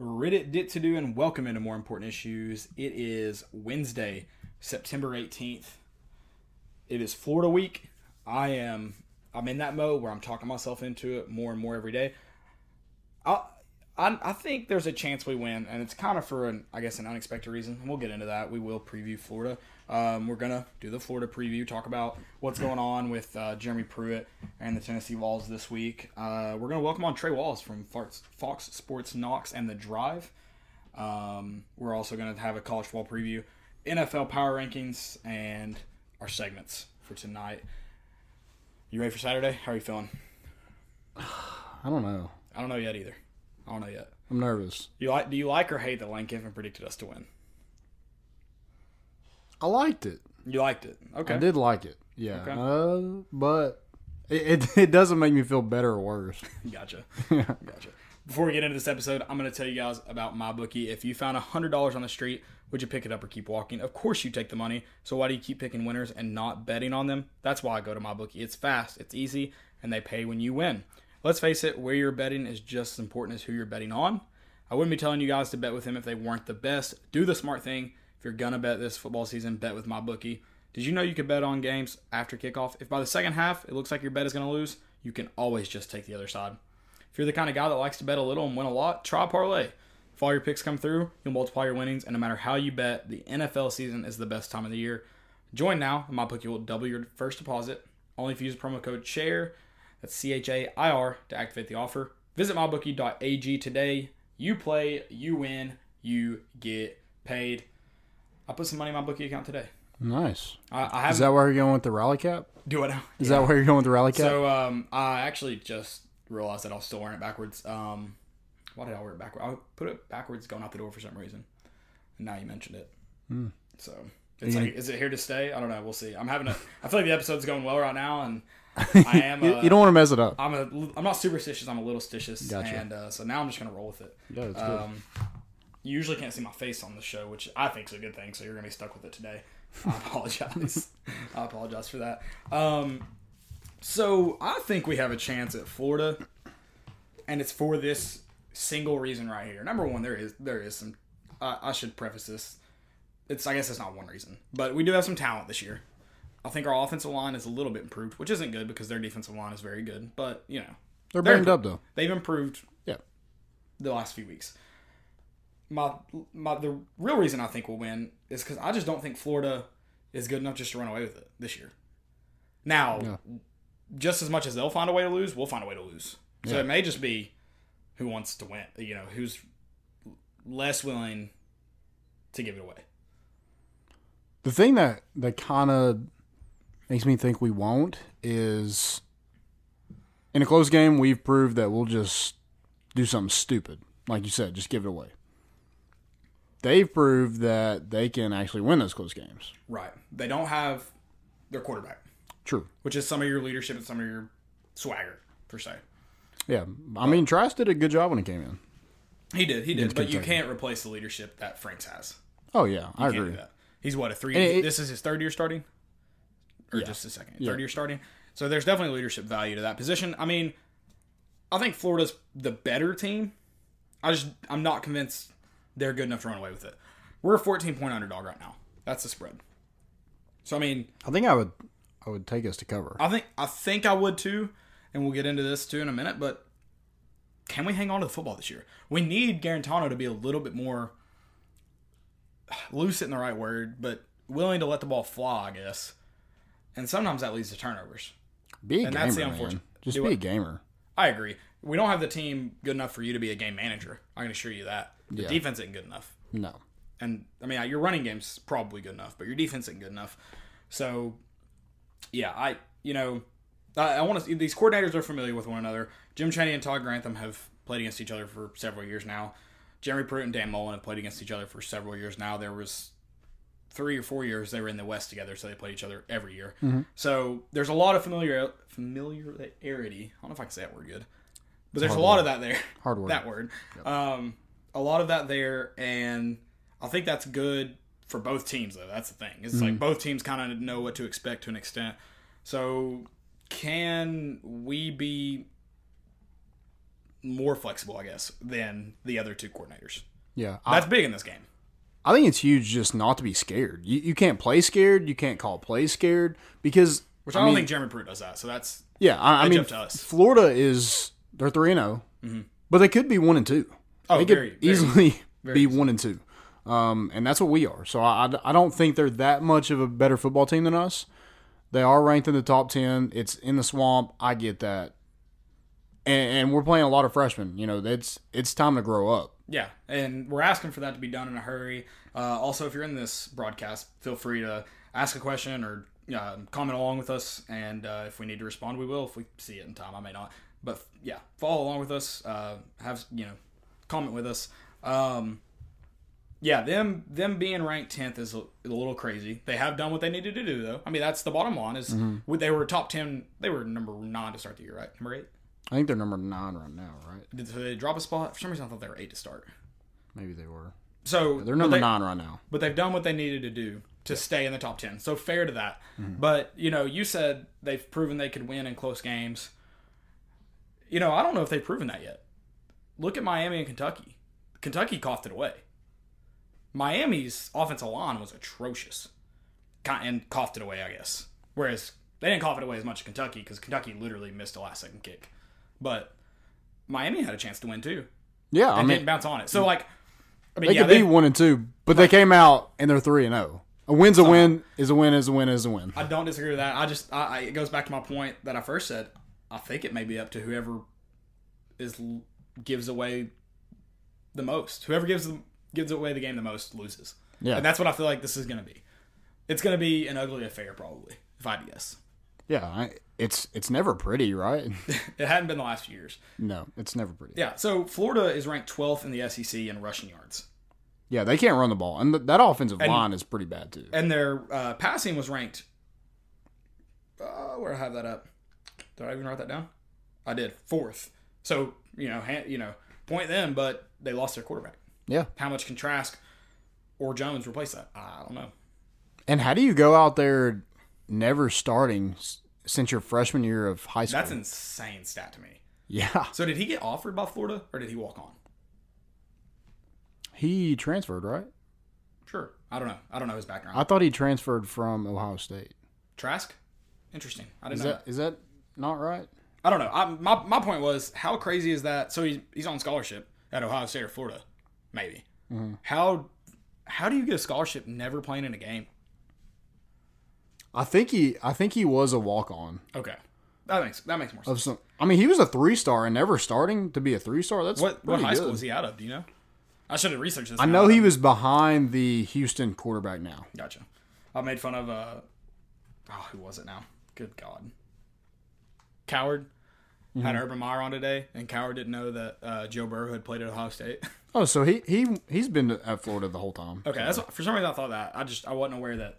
Reddit dit to do and welcome into more important issues. It is Wednesday, September 18th. It is Florida week. I am I'm in that mode where I'm talking myself into it more and more every day. I I, I think there's a chance we win, and it's kind of for an I guess an unexpected reason. We'll get into that. We will preview Florida. Um, we're gonna do the Florida preview, talk about what's going on with uh, Jeremy Pruitt and the Tennessee Vols this week. Uh, we're gonna welcome on Trey Wallace from Fox, Fox Sports Knox and the Drive. Um, we're also gonna have a college football preview, NFL power rankings, and our segments for tonight. You ready for Saturday? How are you feeling? I don't know. I don't know yet either. I don't know yet. I'm nervous. You like? Do you like or hate that Lane Kiffin predicted us to win? I liked it. You liked it. Okay. I did like it. Yeah. Okay. Uh, but it, it it doesn't make me feel better or worse. Gotcha. Gotcha. Before we get into this episode, I'm going to tell you guys about my bookie. If you found $100 on the street, would you pick it up or keep walking? Of course you take the money. So why do you keep picking winners and not betting on them? That's why I go to my bookie. It's fast, it's easy, and they pay when you win. Let's face it, where you're betting is just as important as who you're betting on. I wouldn't be telling you guys to bet with them if they weren't the best. Do the smart thing. If you're going to bet this football season, bet with my bookie. Did you know you could bet on games after kickoff? If by the second half it looks like your bet is going to lose, you can always just take the other side. If you're the kind of guy that likes to bet a little and win a lot, try parlay. If all your picks come through, you'll multiply your winnings, and no matter how you bet, the NFL season is the best time of the year. Join now, and my bookie will double your first deposit. Only if you use promo code CHAIR, that's C H A I R, to activate the offer. Visit mybookie.ag today. You play, you win, you get paid. I put some money in my bookie account today. Nice. I, I Is that where you're going with the rally cap? do it now. Is that where you're going with the rally cap? So um, I actually just realized that I was still wearing it backwards. Um, why did I wear it backwards? I put it backwards going out the door for some reason. And now you mentioned it. Hmm. So it's You- like, is it here to stay? I don't know. We'll see. I'm having a. I feel like the episode's going well right now, and I am. you, Uh, you don't want to mess it up. I'm a. I'm not superstitious. I'm a little stitious, Gotcha. and uh, so now I'm just gonna roll with it. Yeah, it's good. Um, you usually can't see my face on the show, which I think is a good thing. So you're gonna be stuck with it today. I apologize. I apologize for that. Um, so I think we have a chance at Florida, and it's for this single reason right here. Number one, there is there is some. Uh, I should preface this. It's I guess it's not one reason, but we do have some talent this year. I think our offensive line is a little bit improved, which isn't good because their defensive line is very good. But you know, They're they're banged up though. they've improved Yeah. the last few weeks. My my the real reason I think we'll win is because I just don't think Florida is good enough just to run away with it this year. Now, Yeah. just as much as they'll find a way to lose, we'll find a way to lose. So Yeah. it may just be who wants to win. You know, who's less willing to give it away. The thing that that kind of makes me think we won't is in a close game we've proved that we'll just do something stupid, like you said, just give it away. They've proved that they can actually win those close games. Right. They don't have their quarterback, True. which is some of your leadership and some of your swagger per se. Yeah, I mean, Trice did a good job when he came in. He did, he did, but you can't replace the leadership that Franks has. Oh yeah, I Can't do agree. that. He's what a three. It- this is his third year starting, or Yeah. just a second, Yeah. third year starting. So there's definitely leadership value to that position. I mean, I think Florida's the better team. I just I'm not convinced they're good enough to run away with it. We're a 14 point underdog right now. That's the spread. So I mean, I think I would, I would take us to cover. I think I think I would too, and we'll get into this too in a minute. But can we hang on to the football this year? We need Guarantano to be a little bit more loose, isn't the right word, but willing to let the ball fly, I guess. And sometimes that leads to turnovers. Be a and gamer, that's the man. Just Do be what? a gamer. I agree. We don't have the team good enough for you to be a game manager. I can assure you that. The Yeah. defense isn't good enough. No. And I mean, your running game's probably good enough, but your defense isn't good enough. So, yeah, I you know, I, I want to. These coordinators are familiar with one another. Jim Chaney and Todd Grantham have played against each other for several years now. Jeremy Pruitt and Dan Mullen have played against each other for several years now. There was three or four years they were in the West together, so they played each other every year. So there's a lot of familiar familiarity. I don't know if I can say that word good, but there's a lot word. of that there Hard word. that word. Um, a lot of that there, and I think that's good for both teams. Though that's the thing. It's like both teams kind of know what to expect to an extent. So, can we be more flexible, I guess, than the other two coordinators. Yeah, I, That's big in this game. I think it's huge just not to be scared. You, you can't play scared. You can't call play scared because Which I, don't think Jeremy Pruitt does that. So that's yeah. I, I mean. Florida is they're three and 0 but they could be one and two. oh, they could very, very easily be easy. one and two, um, and that's what we are. So I, I, I don't think they're that much of a better football team than us. They are ranked in the top ten. It's in the swamp. I get that, and, and we're playing a lot of freshmen. You know, it's it's time to grow up. Yeah, and we're asking for that to be done in a hurry. Uh, also, if you're in this broadcast, feel free to ask a question or uh, comment along with us. And uh, if we need to respond, we will. If we see it in time, I may not. But yeah, follow along with us. Uh, have you know, comment with us. Um, yeah, them them being ranked tenth is a, a little crazy. They have done what they needed to do, though. I mean, that's the bottom line. Is they were top ten. They were number nine to start the year, right? Number eight. I think they're number nine right now, right? Did they drop a spot? For some reason, I thought they were eight to start. Maybe they were. So They're number they- nine right now. but they've done what they needed to do to stay in the top 10 so fair to that Mm-hmm. but you know you said they've proven they could win in close games you know i don't know if they've proven that yet look at miami and kentucky kentucky coughed it away miami's offensive line was atrocious and coughed it away i guess whereas they didn't cough it away as much as kentucky because kentucky literally missed a last second kick but miami had a chance to win too Yeah, I mean didn't bounce on it so like i mean they yeah could they, be one and two, but they came out and they're three and zero. A win's a win. Is a win. Is a win. Is a win. I don't disagree with that. I just, I, I, it goes back to my point that I first said. I think it may be up to whoever is gives away the most. Whoever gives them gives away the game the most loses. Yeah. and that's what I feel like this is going to be. It's going to be an ugly affair, probably, if I had to guess. Yeah, I, it's it's never pretty, right? It hadn't been the last few years. no, it's never pretty. Yeah, so Florida is ranked 12th in the SEC in rushing yards, Yeah, they can't run the ball, and th- that offensive line is pretty bad too. and their uh, passing was ranked. Uh, where I have that up? Did I even write that down? I did fourth. So you know, ha- you know, point them, but they lost their quarterback. Yeah, How much can Trask or Jones replace that? I don't know. and how do you go out there never starting since your freshman year of high school? That's insane stat to me. yeah, So did he get offered by Florida or did he walk on? he transferred, right? Sure. I don't know. I don't know his background. I thought he transferred from Ohio State. Trask? Interesting. I didn't Is know. that is that not right? I don't know. I, my, my point was, how crazy is that? So he's, he's on scholarship at Ohio State or Florida, maybe. Mm-hmm. How how do you get a scholarship never playing in a game? I think he I think he was a walk on Okay, that makes that makes more sense. of some. I mean, he was a three star and never starting to be a three star. That's What what high school good. was he out of? Do you know? I should have researched this. I know he was behind the Houston quarterback now. Gotcha. I made fun of uh oh who was it now? Good God. Cowherd had Mm-hmm. Urban Meyer on today, and Cowherd didn't know that uh, Joe Burrow had played at Ohio State. Oh, so he he he's been at Florida the whole time. okay, that's what, for some reason I thought that. I just I wasn't aware that.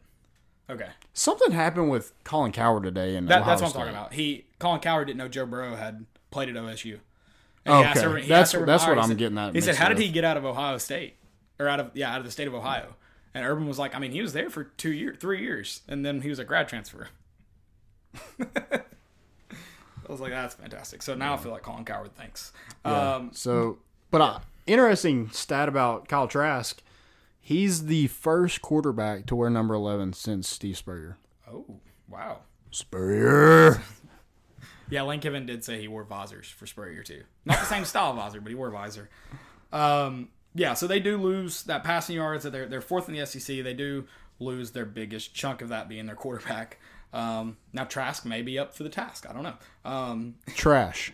Okay, Something happened with Colin Cowherd today in that, that's what I'm State. talking about. He Colin Cowherd didn't know Joe Burrow had played at OSU. And Okay. he asked Urban- he That's- that's Meyer, what I'm said- getting at He said, "How did he get out of Ohio State or out of yeah out of the state of Ohio?" And Urban was like, "I mean, he was there for two years, three years, and then he was a grad transfer." I was like, "That's fantastic." So now I feel like Colin Cowherd thinks. Um, So, but uh, interesting stat about Kyle Trask. He's the first quarterback to wear number eleven since Steve Spurrier. oh wow, Spurrier. yeah. Lane Kiffin did say he wore visors for Spurrier too. Not the same style visor, but he wore a visor. Um, yeah, so they do lose that passing yards. They're they're fourth in the SEC. They do lose their biggest chunk of that being their quarterback. Um, now Trask may be up for the task. I don't know. Um, Trash.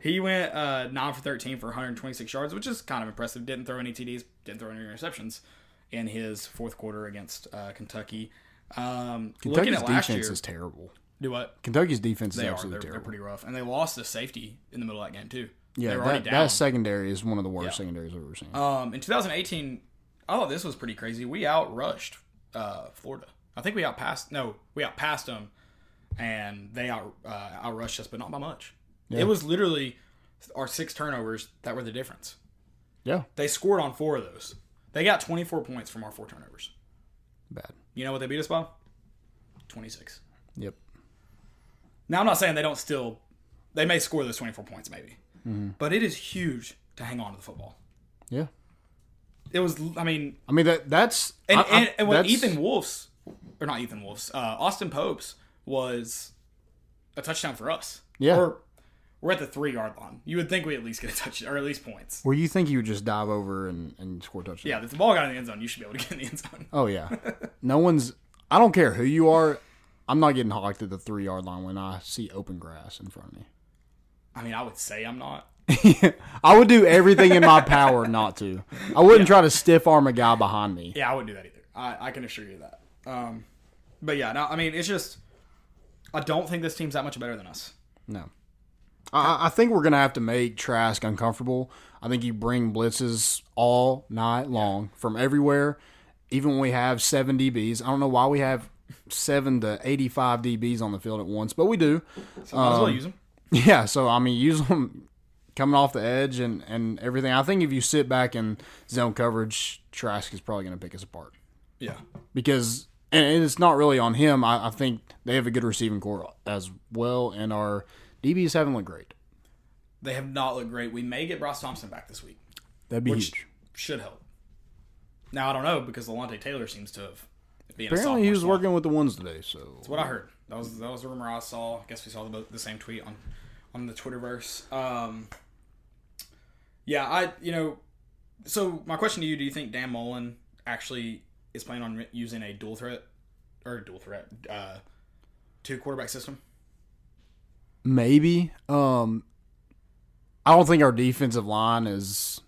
He went uh, nine for thirteen for 126 yards, which is kind of impressive. Didn't throw any TDs, didn't throw any interceptions in his fourth quarter against uh, Kentucky. Um, looking Kentucky's at last defense year, is terrible. do what? Kentucky's defense is They are. absolutely They're, they're pretty rough, and they lost the safety in the middle of that game too. yeah, they were already that, that secondary is one of the worst secondaries I've ever seen. Um, in 2018, I thought this was pretty crazy. We outrushed uh, Florida. I think we outpassed. No, we outpassed them, and they out uh, outrushed us, but not by much. It was literally our six turnovers that were the difference. yeah, They scored on four of those. They got 24 points from our four turnovers. bad. You know what they beat us by? 26. Yep. Now I'm not saying they don't still. They may score those 24 points, maybe, but it is huge to hang on to the football. Yeah. It was, I mean, I mean that that's and, I- I- and, and when that's- Ethan Wolf's, or not Ethan Wolf's, uh, Austin Pope's was a touchdown for us. Yeah. Or we're at the three yard line. You would think we at least get a touchdown, or at least points. Well, you think you would just dive over and, and score a touchdown. Yeah, if the ball got in the end zone, you should be able to get in the end zone. Oh yeah. no one's. I don't care who you are. I'm not getting hawked at the three yard line when I see open grass in front of me. I mean, I would say I'm not. I would do everything in my power not to. I wouldn't try to stiff arm a guy behind me. Yeah, I wouldn't do that either. I, I can assure you that. Um, but yeah, no, I mean, it's just, I don't think this team's that much better than us. No. I, I think we're gonna have to make Trask uncomfortable. I think you bring blitzes all night long from everywhere. Even when we have seven DBs, I don't know why we have seven to eighty-five DBs on the field at once, but we do. So might as well um, use them. Yeah, so I mean, use them coming off the edge and, and everything. I think if you sit back in zone coverage, Trask is probably going to pick us apart Yeah. because, and it's not really on him. I, I think they have a good receiving corps as well, and our DBs haven't looked great. They have not looked great. We may get Ross Thompson back this week. That'd be huge. should help. Now, I don't know because Levante Taylor seems to have been Apparently, he was working with the ones today. So That's what I heard. That was that was the rumor I saw. I guess we saw the, the same tweet on on the Twitterverse. Um, yeah, I you know, so my question to you: Do you think Dan Mullen actually is planning on using a dual threat or dual threat uh, two quarterback system? Maybe. Um, I don't think our defensive line is.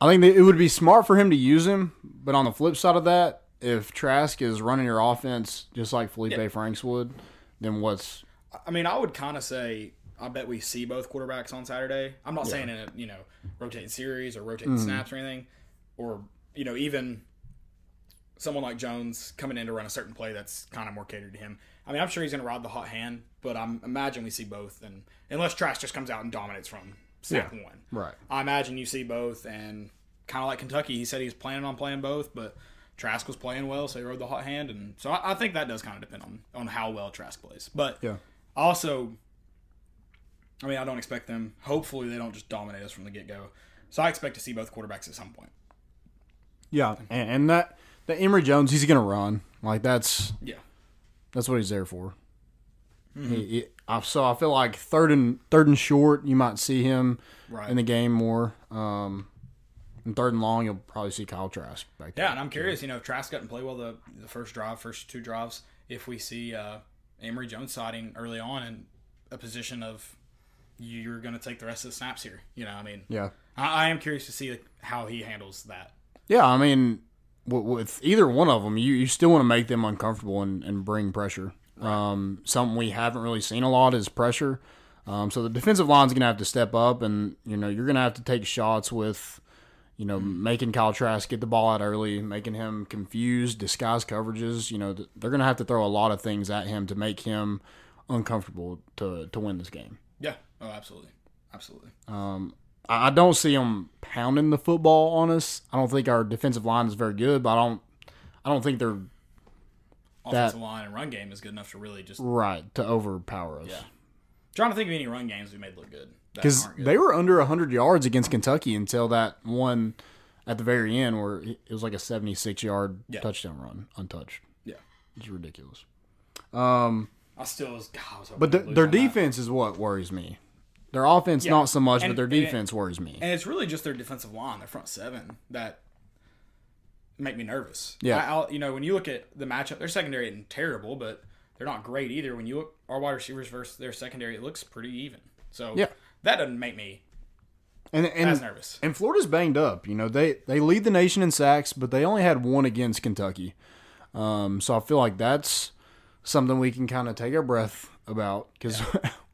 I think it would be smart for him to use him, but on the flip side of that, if Trask is running your offense just like Felipe Yeah. Franks would, then what's I mean, I would kind of say I bet we see both quarterbacks on Saturday. I'm not saying in a you know rotating series or rotating snaps or anything, or you know even someone like Jones coming in to run a certain play that's kind of more catered to him. I mean, I'm sure he's going to ride the hot hand, but I'm imagine we see both, and unless Trask just comes out and dominates from snap one, right? I imagine you see both, and kind of like Kentucky, he said he was planning on playing both, but Trask was playing well, so he rode the hot hand, and so I, I think that does kind of depend on on how well Trask plays. But Yeah. also, I mean, I don't expect them. Hopefully, they don't just dominate us from the get go. So I expect to see both quarterbacks at some point. Yeah, and, and that the Emory Jones, he's gonna run like that's Yeah, that's what he's there for. He, he, I, so I feel like third and third and short, you might see him right. in the game more. Um, and third and long, you'll probably see Kyle Trask back there. yeah, and I'm curious. You know, if Trask doesn't play well the the first drive, first two drives, if we see uh, Emory Jones siding early on in a position of you're going to take the rest of the snaps here. You know, I mean, Yeah. I, I am curious to see how he handles that. Yeah, I mean, with, either one of them, you, you still want to make them uncomfortable and, and bring pressure. Um, something we haven't really seen a lot is pressure. Um, so the defensive line's going to have to step up, and you know you're going to have to take shots with, you know, making Kyle Trask get the ball out early, making him confused, disguise coverages. You know, they're going to have to throw a lot of things at him to make him uncomfortable to to win this game. Yeah. Oh, absolutely, absolutely. I I don't see them pounding the football on us. I don't think our defensive line is very good, but I don't. I don't think they're Offensive line and run game is good enough to really just right to overpower us. Yeah. trying to think of any run games we made look good. Because they were under 100 yards against Kentucky until that one at the very end where it was like a 76 yard Yeah. touchdown run, untouched. yeah. It's ridiculous. Um, I still was. God, I was but the, their defense is what worries me. Their offense, Yeah. not so much, And- but their and defense worries me. and it's really just their defensive line, their front seven, that make me nervous. Yeah. I, I'll, you know, when you look at the matchup, their secondary isn't terrible, but they're not great either. When you look our wide receivers versus their secondary, it looks pretty even. So Yeah. that doesn't make me And and as nervous. and Florida's banged up. You know, they they lead the nation in sacks, but they only had one against Kentucky. Um, so I feel like that's something we can kind of take our breath about because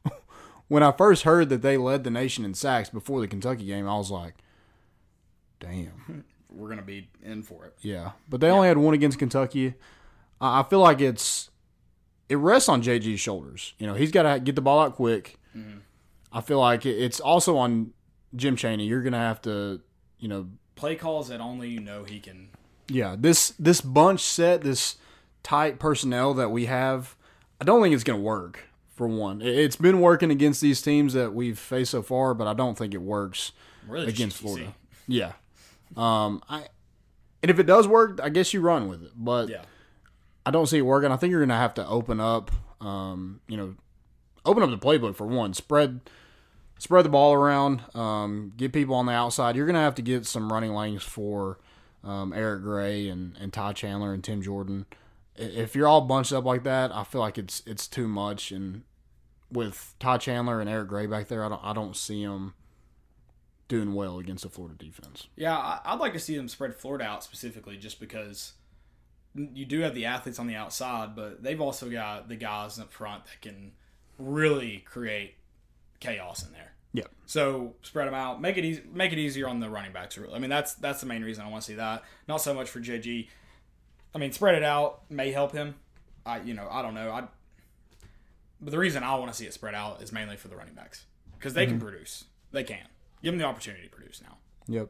when I first heard that they led the nation in sacks before the Kentucky game, I was like, "Damn, We're gonna be in for it. yeah." But they only had one against Kentucky. I, feel like it's it rests on JG's shoulders. You know, he's got to get the ball out quick. Mm-hmm. I feel like it's also on Jim Chaney. You're gonna have to, you know, Play calls that only you know he can. yeah, this this bunch set, this tight personnel that we have, I don't think it's gonna work for one. It- It's been working against these teams that we've faced so far, but I don't think it works Really against GTC. Florida. Yeah. Um, I and if it does work, I guess you run with it. But Yeah. I don't see it working. I think you're gonna have to open up, um, you know, open up the playbook for one. Spread, spread the ball around. Um, get people on the outside. You're gonna have to get some running lanes for um, Eric Gray and, and Ty Chandler and Tim Jordan. If you're all bunched up like that, I feel like it's it's too much. And with Ty Chandler and Eric Gray back there, I don't I don't see them doing well against the Florida defense. Yeah, I'd like to see them spread Florida out specifically, just because you do have the athletes on the outside, but they've also got the guys up front that can really create chaos in there. Yeah. So spread them out, make it easy, make it easier on the running backs. Really, I mean that's that's the main reason I want to see that. Not so much for JG. I mean, spread it out may help him. I you know I don't know. I but the reason I want to see it spread out is mainly for the running backs because they can produce. They can give them the opportunity to produce now. Yep.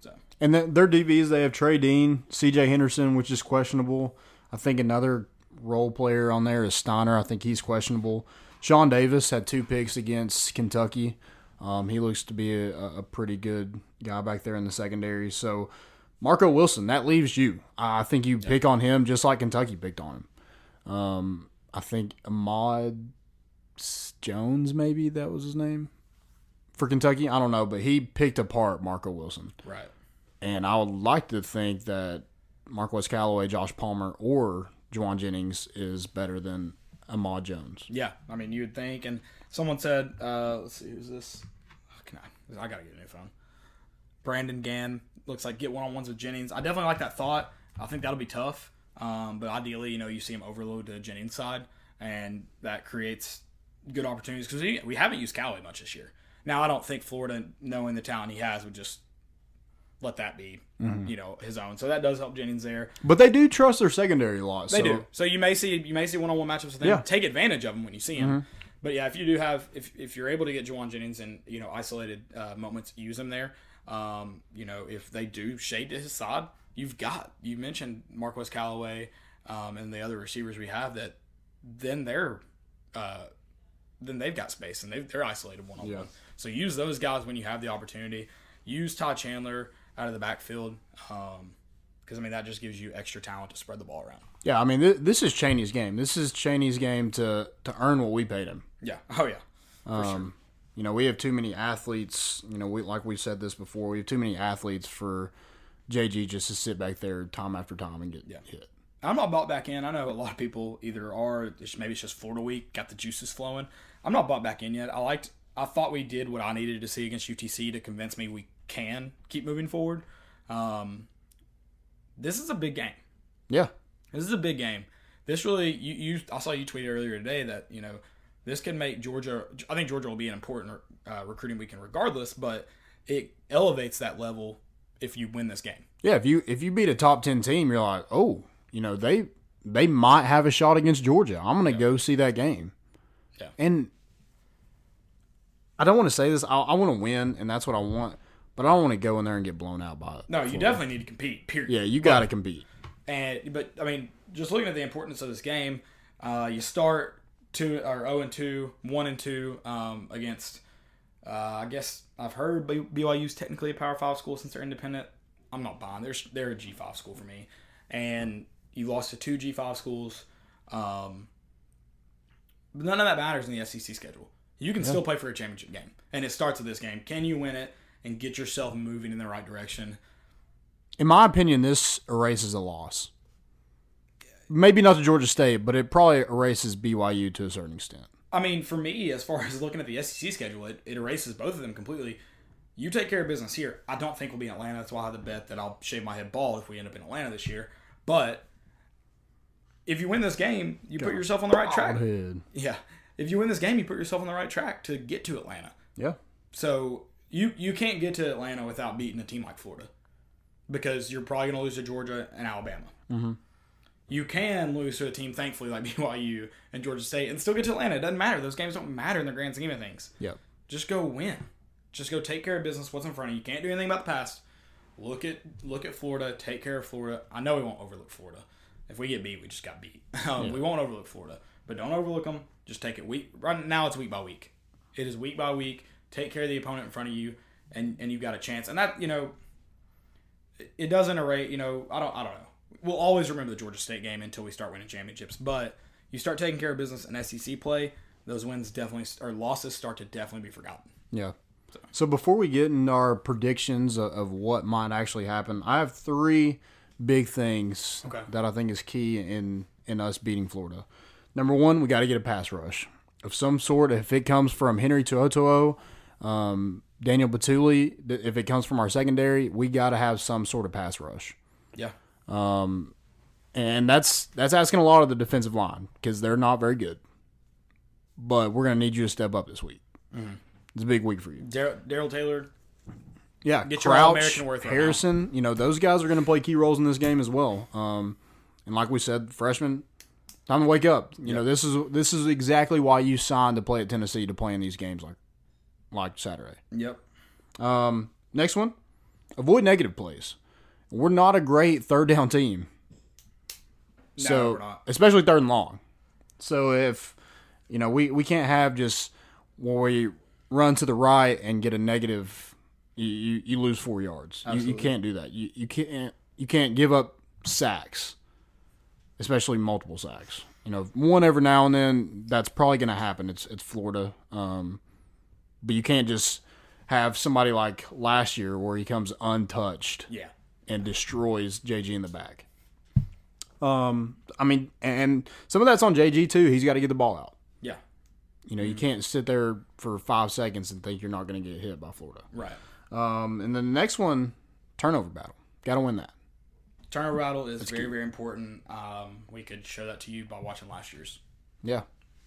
So And then their DBs, they have Trey Dean, C.J. Henderson, which is questionable. I think another role player on there is Stiner. I think he's questionable. Shawn Davis had two picks against Kentucky. Um, he looks to be a, a pretty good guy back there in the secondary. So Marco Wilson, that leaves you. I think you pick on him just like Kentucky picked on him. Um, I think Ahmad Jones, maybe that was his name for Kentucky. I don't know, but he picked apart Marco Wilson. right. And I would like to think that Marquez Callaway, Josh Palmer, or Jauan Jennings is better than Ahmad Jones. Yeah, I mean, you'd think. And someone said, uh, let's see, who's this? Oh, can I? I gotta get a new phone. Brandon Gann looks like get one on ones with Jennings. I definitely like that thought. I think that'll be tough. Um, but ideally, you know, you see him overload to Jennings' side, and that creates good opportunities because we, haven't used Callaway much this year. Now, I don't think Florida, knowing the talent he has, would just let that be, you know, his own. So that does help Jennings there. But they do trust their secondary a lot. They so, do. So you may see you may see one on one matchups with them. Yeah. Mm-hmm. Take advantage of them when you see them. But yeah, if you do have if, if you're able to get Jauan Jennings in you know isolated uh, moments, use him there. Um, you know if they do shade to his side, you've got you mentioned Marquez Callaway um, and the other receivers we have that then they're uh, then they've got space and they've, they're isolated one on one. So use those guys when you have the opportunity. Use Todd Chandler out of the backfield because I mean that just gives you extra talent to spread the ball around. Yeah, I mean, th- this is Chaney's game. This is Chaney's game to, to earn what we paid him. Yeah. Oh yeah. Um, You know, we have too many athletes. You know, we like we said this before. We have too many athletes for JG just to sit back there time after time and get hit. I'm not bought back in. I know a lot of people either are. it's- Maybe it's just Florida week, got the juices flowing. I'm not bought back in yet. I liked. I thought we did what I needed to see against UTC to convince me we can keep moving forward. Um, this is a big game. Yeah, This is a big game. This really, you, you I saw you tweet earlier today that you know this can make Georgia. I think Georgia will be an important uh, recruiting weekend regardless, but it elevates that level if you win this game. yeah. If you if you beat a top ten team, you're like, oh, you know they they might have a shot against Georgia. I'm gonna go see that game. Yeah. And I don't want to say this. I, I want to win, and that's what I want. But I don't want to go in there and get blown out by it. No, you definitely need to compete. Period. Yeah, you got to compete. And but I mean, just looking at the importance of this game, uh, you start two or zero and two, one and two um, against. Uh, I guess I've heard BYU's technically a Power Five school since they're independent. I'm not buying. They're they're a G five school for me, and you lost to two G five schools. Um, but none of that matters in the SEC schedule. You can still play for a championship game, and it starts with this game. Can you win it and get yourself moving in the right direction? In my opinion, this erases a loss. Maybe not to Georgia State, but it probably erases BYU to a certain extent. I mean, for me, as far as looking at the SEC schedule, it, it erases both of them completely. You take care of business here. I don't think we'll be in Atlanta. That's why I have the bet that I'll shave my head bald if we end up in Atlanta this year. But if you win this game, you put yourself on the right track. Head. Yeah. If you win this game, you put yourself on the right track to get to Atlanta. Yeah. So you you can't get to Atlanta without beating a team like Florida because you're probably going to lose to Georgia and Alabama. Mm-hmm. You can lose to a team, thankfully, like BYU and Georgia State, and still get to Atlanta. It doesn't matter. Those games don't matter in the grand scheme of things. Yep. Just go win. Just go take care of business. What's in front of you? You can't do anything about the past. Look at look at Florida. Take care of Florida. I know we won't overlook Florida. If we get beat, we just got beat. Um, We won't overlook Florida. but don't overlook them. Just take it week. Right now, it's week by week. It is week by week. Take care of the opponent in front of you, and and you've got a chance. And that you know, it- it doesn't erase. You know, I don't. I don't know. We'll always remember the Georgia State game until we start winning championships. But you start taking care of business in SEC play, those wins definitely or losses start to definitely be forgotten. Yeah. So before we get into our predictions of, of what might actually happen, I have three big things Okay. that I think is key in in us beating Florida. Number one, we got to get a pass rush of some sort. If it comes from Henry To'oTo'o, um, Daniel Bituli, if it comes from our secondary, we got to have some sort of pass rush. Yeah. and that's that's asking a lot of the defensive line because they're not very good. But we're gonna need you to step up this week. It's a big week for you. Dar- Darrell Taylor. Yeah, Get your Crouch, All-American worth right Harrison. You know those guys are gonna play key roles in this game as well. Um, and like we said, freshmen, time to wake up. You know this is this is exactly why you signed to play at Tennessee to play in these games like like Saturday. Yep. Um, next one, avoid negative plays. We're not a great third down team. No, so especially third and long. So if you know we we can't have just where we run to the right and get a negative, you you, you lose four yards. You, you can't do that. You you can't you can't give up sacks, especially multiple sacks. You know, one every now and then that's probably going to happen. It's it's Florida, um, but you can't just have somebody like last year where he comes untouched Yeah. And destroys JG in the back. Um, I mean, and some of that's on JG too. He's got to get the ball out. Yeah. You know, you can't sit there for five seconds and think you're not going to get hit by Florida. Right. Um, and then the next one, turnover battle. Got to win that. Turnover battle is very, very important. Um, we could show that to you by watching last year's Yeah,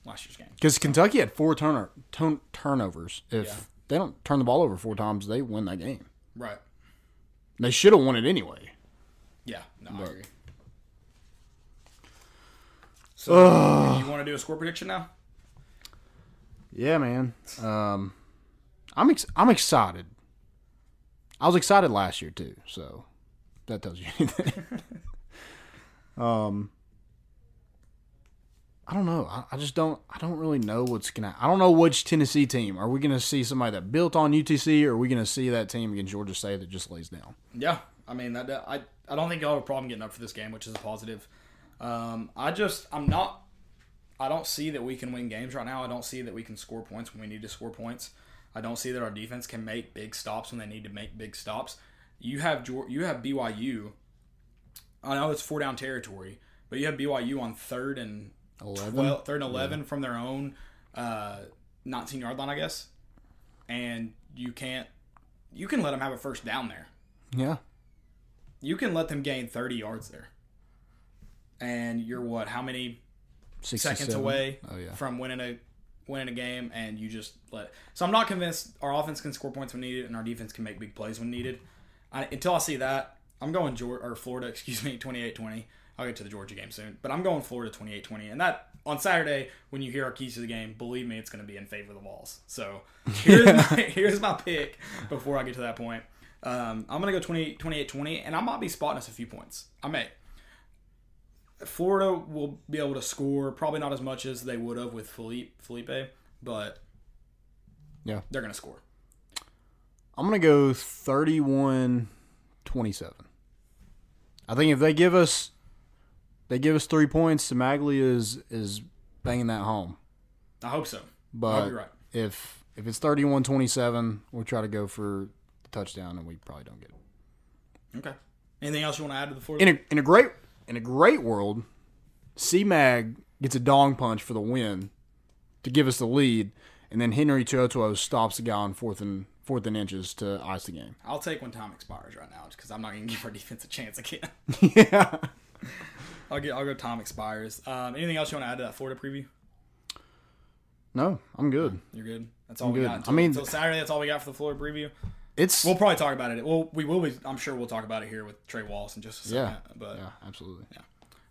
last year's game. because Kentucky had four turner turn, turnovers. If Yeah. they don't turn the ball over four times, they win that game. Right. They should have won it anyway. Yeah. No, I agree. So you want to do a score prediction now? Yeah, man. Um, I'm ex- I'm excited. I was excited last year too, so that tells you anything. um, I don't know. I, I just don't. I don't really know what's gonna. I don't know which Tennessee team. Are we gonna see somebody that built on UTC, or are we gonna see that team against Georgia State that just lays down? Yeah. I mean, that, I I don't think y'all have a problem getting up for this game, which is a positive. Um, I just I'm not. I don't see that we can win games right now. I don't see that we can score points when we need to score points. I don't see that our defense can make big stops when they need to make big stops. You have you have BYU. I know it's four down territory, but you have BYU on third and 11? 12, third and eleven from their own uh, 19 yard line, I guess. And you can't. You can let them have a first down there Yeah, you can let them gain 30 yards there. And you're what? How many seconds away Oh yeah. from winning a winning a game and you just let So I'm not convinced our offense can score points when needed and our defense can make big plays when needed. I, until I see that, I'm going Georgia or Florida, excuse me, 28-20. I'll get to the Georgia game soon, but I'm going Florida 28-20. And that on Saturday when you hear our keys to the game, believe me, it's going to be in favor of the Vols. So here's my here's my pick before I get to that point. Um, I'm going to go 20, 28-20, and I might be spotting us a few points. I may. Florida will be able to score probably not as much as they would have with Felipe, Felipe but Yeah. they're going to score. I'm gonna go 31 27. I think if they give us they give us three points, Magli is is banging that home. I hope so. Hope But right. if if it's 31 27, we'll try to go for the touchdown and we probably don't get it. Okay. Anything else you want to add to the Florida? In a in a great in a great world, C Mag gets a dong punch for the win to give us the lead, and then Henry To'oTo'o stops the guy on fourth and fourth and inches to ice the game. I'll take when time expires right now because I'm not going to give our defense a chance again. yeah. I'll get. I'll go. Time expires. Um, anything else you want to add to that Florida preview? No, I'm good. You're good. That's all we good. got. I mean- until Saturday. That's all we got for the Florida preview. It's We'll probably talk about it. Well, we will be. I'm sure we'll talk about it here with Trey Wallace in just a second. Yeah. But yeah, absolutely. Yeah.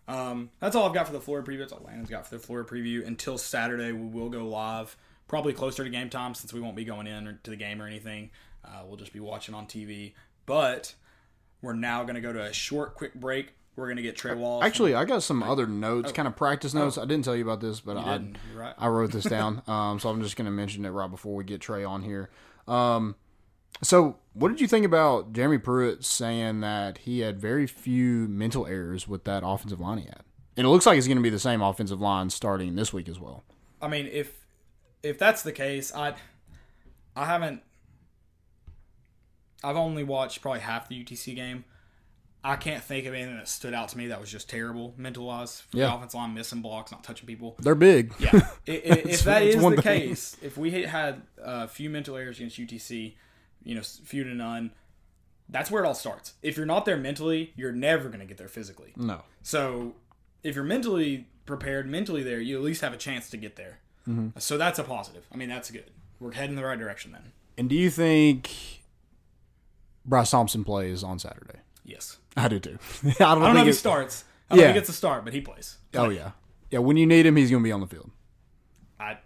Um, that's all I've got for the Florida preview. That's all Landon's got for the Florida preview. Until Saturday, we will go live, probably closer to game time since we won't be going in or to the game or anything. Uh, we'll just be watching on TV. But we're now going to go to a short, quick break. We're gonna get Trey Wallace. Actually, I got some other notes, kind of practice notes. I didn't tell you about this, but I. Right. I wrote this down. Um, so I'm just going to mention it right before we get Trey on here. Um, so what did you think about Jeremy Pruitt saying that he had very few mental errors with that offensive line he had? And it looks like it's going to be the same offensive line starting this week as well. I mean, if if that's the case, I I haven't. I've only watched probably half the UTC game. I can't think of anything that stood out to me that was just terrible mental wise. Yeah. The offensive line missing blocks, not touching people. They're big. Yeah. If that is the thing. case, if we had a few mental errors against UTC, you know, few to none, that's where it all starts. If you're not there mentally, you're never going to get there physically. No. So if you're mentally prepared, mentally there, you at least have a chance to get there. Mm-hmm. So that's a positive. I mean, that's good. We're heading in the right direction then. And do you think Bryce Thompson plays on Saturday? Yes. I do too. I don't, I don't know if he starts. I don't Yeah. think he gets a start, but he plays. Oh yeah, yeah. When you need him, he's going to be on the field. I,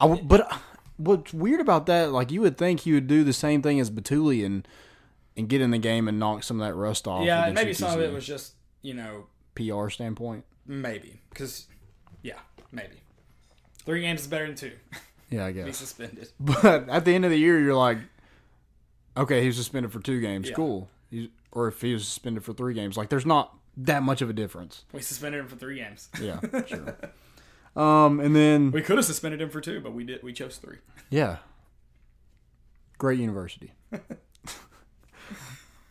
I w but uh, what's weird about that? Like you would think he would do the same thing as Bituli and and get in the game and knock some of that rust off. yeah, maybe some of it was just, you know, PR standpoint. maybe. Because, yeah, maybe. Three games is better than two. Yeah, I Be guess. suspended. But at the end of the year, you're like, okay, he's suspended for two games. Yeah. Cool. He's, or if he was suspended for three games, like there's not that much of a difference. We suspended him for three games. Yeah, sure. Um, and then We could have suspended him for two, but we did. We chose three. yeah, great university.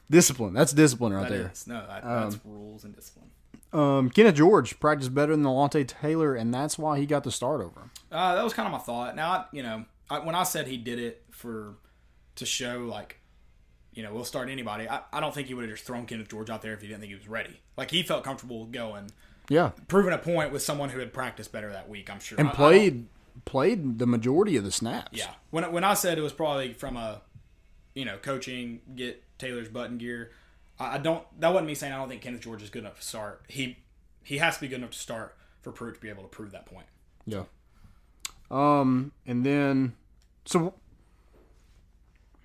discipline. That's discipline right That there. is no, that, that's rules and discipline. Um, Kenneth George practiced better than Delonte Taylor, and that's why he got the start over him. Uh, that was kind of my thought. Now, I, you know, I, when I said he did it for to show like, you know, we'll start anybody. I, I don't think he would have just thrown Kenneth George out there if he didn't think he was ready. Like he felt comfortable going, Yeah, proving a point with someone who had practiced better that week. I'm sure and I- I played played the majority of the snaps. Yeah. When when I said it was probably from a, you know, coaching get Taylor's button gear, I, I don't. That wasn't me saying I don't think Kenneth George is good enough to start. He he has to be good enough to start for Pruitt to be able to prove that point. Yeah. Um, and then so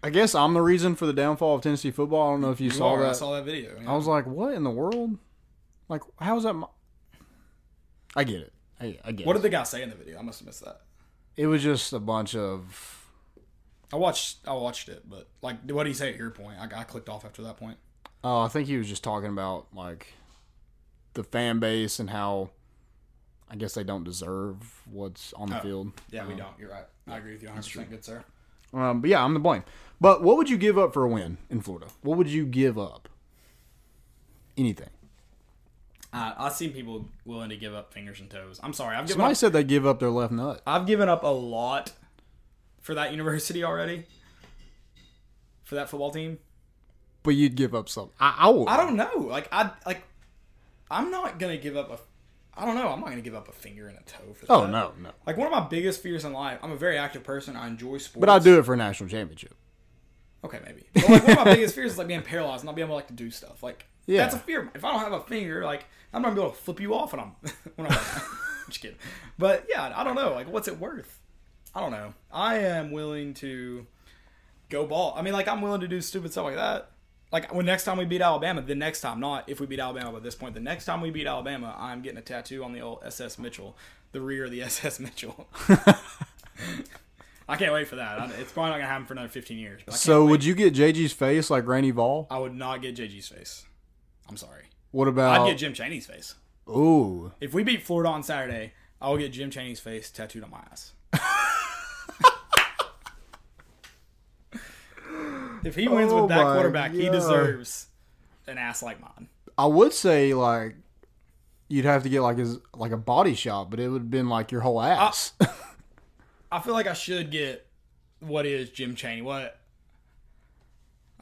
I guess I'm the reason for the downfall of Tennessee football. I don't know if you, You saw are. I that. saw that video. yeah. I was like, what in the world? Like, how is that? My... I get it. I, I get what it. did the guy say in the video? I must have missed that. it was just a bunch of. I watched. I watched it, but like, what did he say at your point? I, I clicked off after that point. Oh, I think he was just talking about like the fan base and how I guess they don't deserve what's on the Oh. field. Yeah, we uh-huh. don't. You're right. I agree with you 100. percent Good sir. Um, but yeah, I'm the blame. But what would you give up for a win in Florida? What would you give up? Anything. Uh, I've seen people willing to give up fingers and toes. I'm sorry. I've given Somebody up, said they give up their left nut. I've given up a lot for that university already. For that football team. But you'd give up something. I, I would. I don't know. Like I like I'm not gonna give up a I don't know, I'm not gonna give up a finger and a toe for oh, that. Oh no, no. Like one of my biggest fears in life, I'm a very active person, I enjoy sports. But I'll do it for a national championship. Okay, maybe. But like one of my biggest fears is like being paralyzed and not being able like to do stuff. Like Yeah. that's a fear. If I don't have a finger, like I'm not gonna be able to flip you off when I'm when I'm like, just kidding. But yeah, I don't know. Like what's it worth? I don't know. I am willing to go ball. I mean, like I'm willing to do stupid stuff like that. Like when next time we beat Alabama, the next time, not if we beat Alabama at this point, the next time we beat Alabama, I'm getting a tattoo on the old SS Mitchell, the rear of the SS Mitchell. I can't wait for that. It's probably not gonna happen for another 15 years. But So wait. would you get JG's face like Randy Vall? I would not get JG's face. I'm sorry. What about? I'd get Jim Chaney's face. Ooh, If we beat Florida on Saturday, I will get Jim Chaney's face tattooed on my ass. If he wins Oh with that quarterback, he deserves an ass like mine. I would say like you'd have to get like his like a body shot, but it would have been like your whole ass. I feel like I should get what is Jim Chaney. What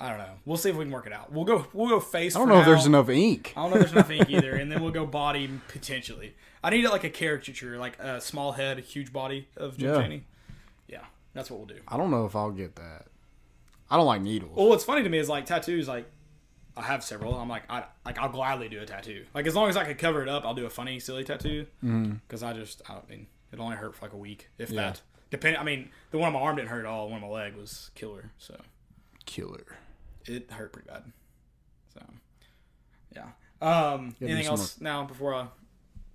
I don't know. We'll see if we can work it out. We'll go. We'll go face. I don't know if there's enough ink. I don't know if there's enough ink either, and then we'll go body potentially. I need it like a caricature, like a small head, a huge body of Jim Yeah. Chaney. Yeah, that's what we'll do. I don't know if I'll get that. I don't like needles. Well, what's funny to me is like tattoos. Like I have several. I'm like I like I'll gladly do a tattoo. Like as long as I could cover it up, I'll do a funny, silly tattoo. Because I just I mean it only hurt for like a week, if Yeah. that. Depending. I mean, the one on my arm didn't hurt at all. The one on my leg was killer. So Killer. it hurt pretty bad. So, yeah. Um, anything some else now before I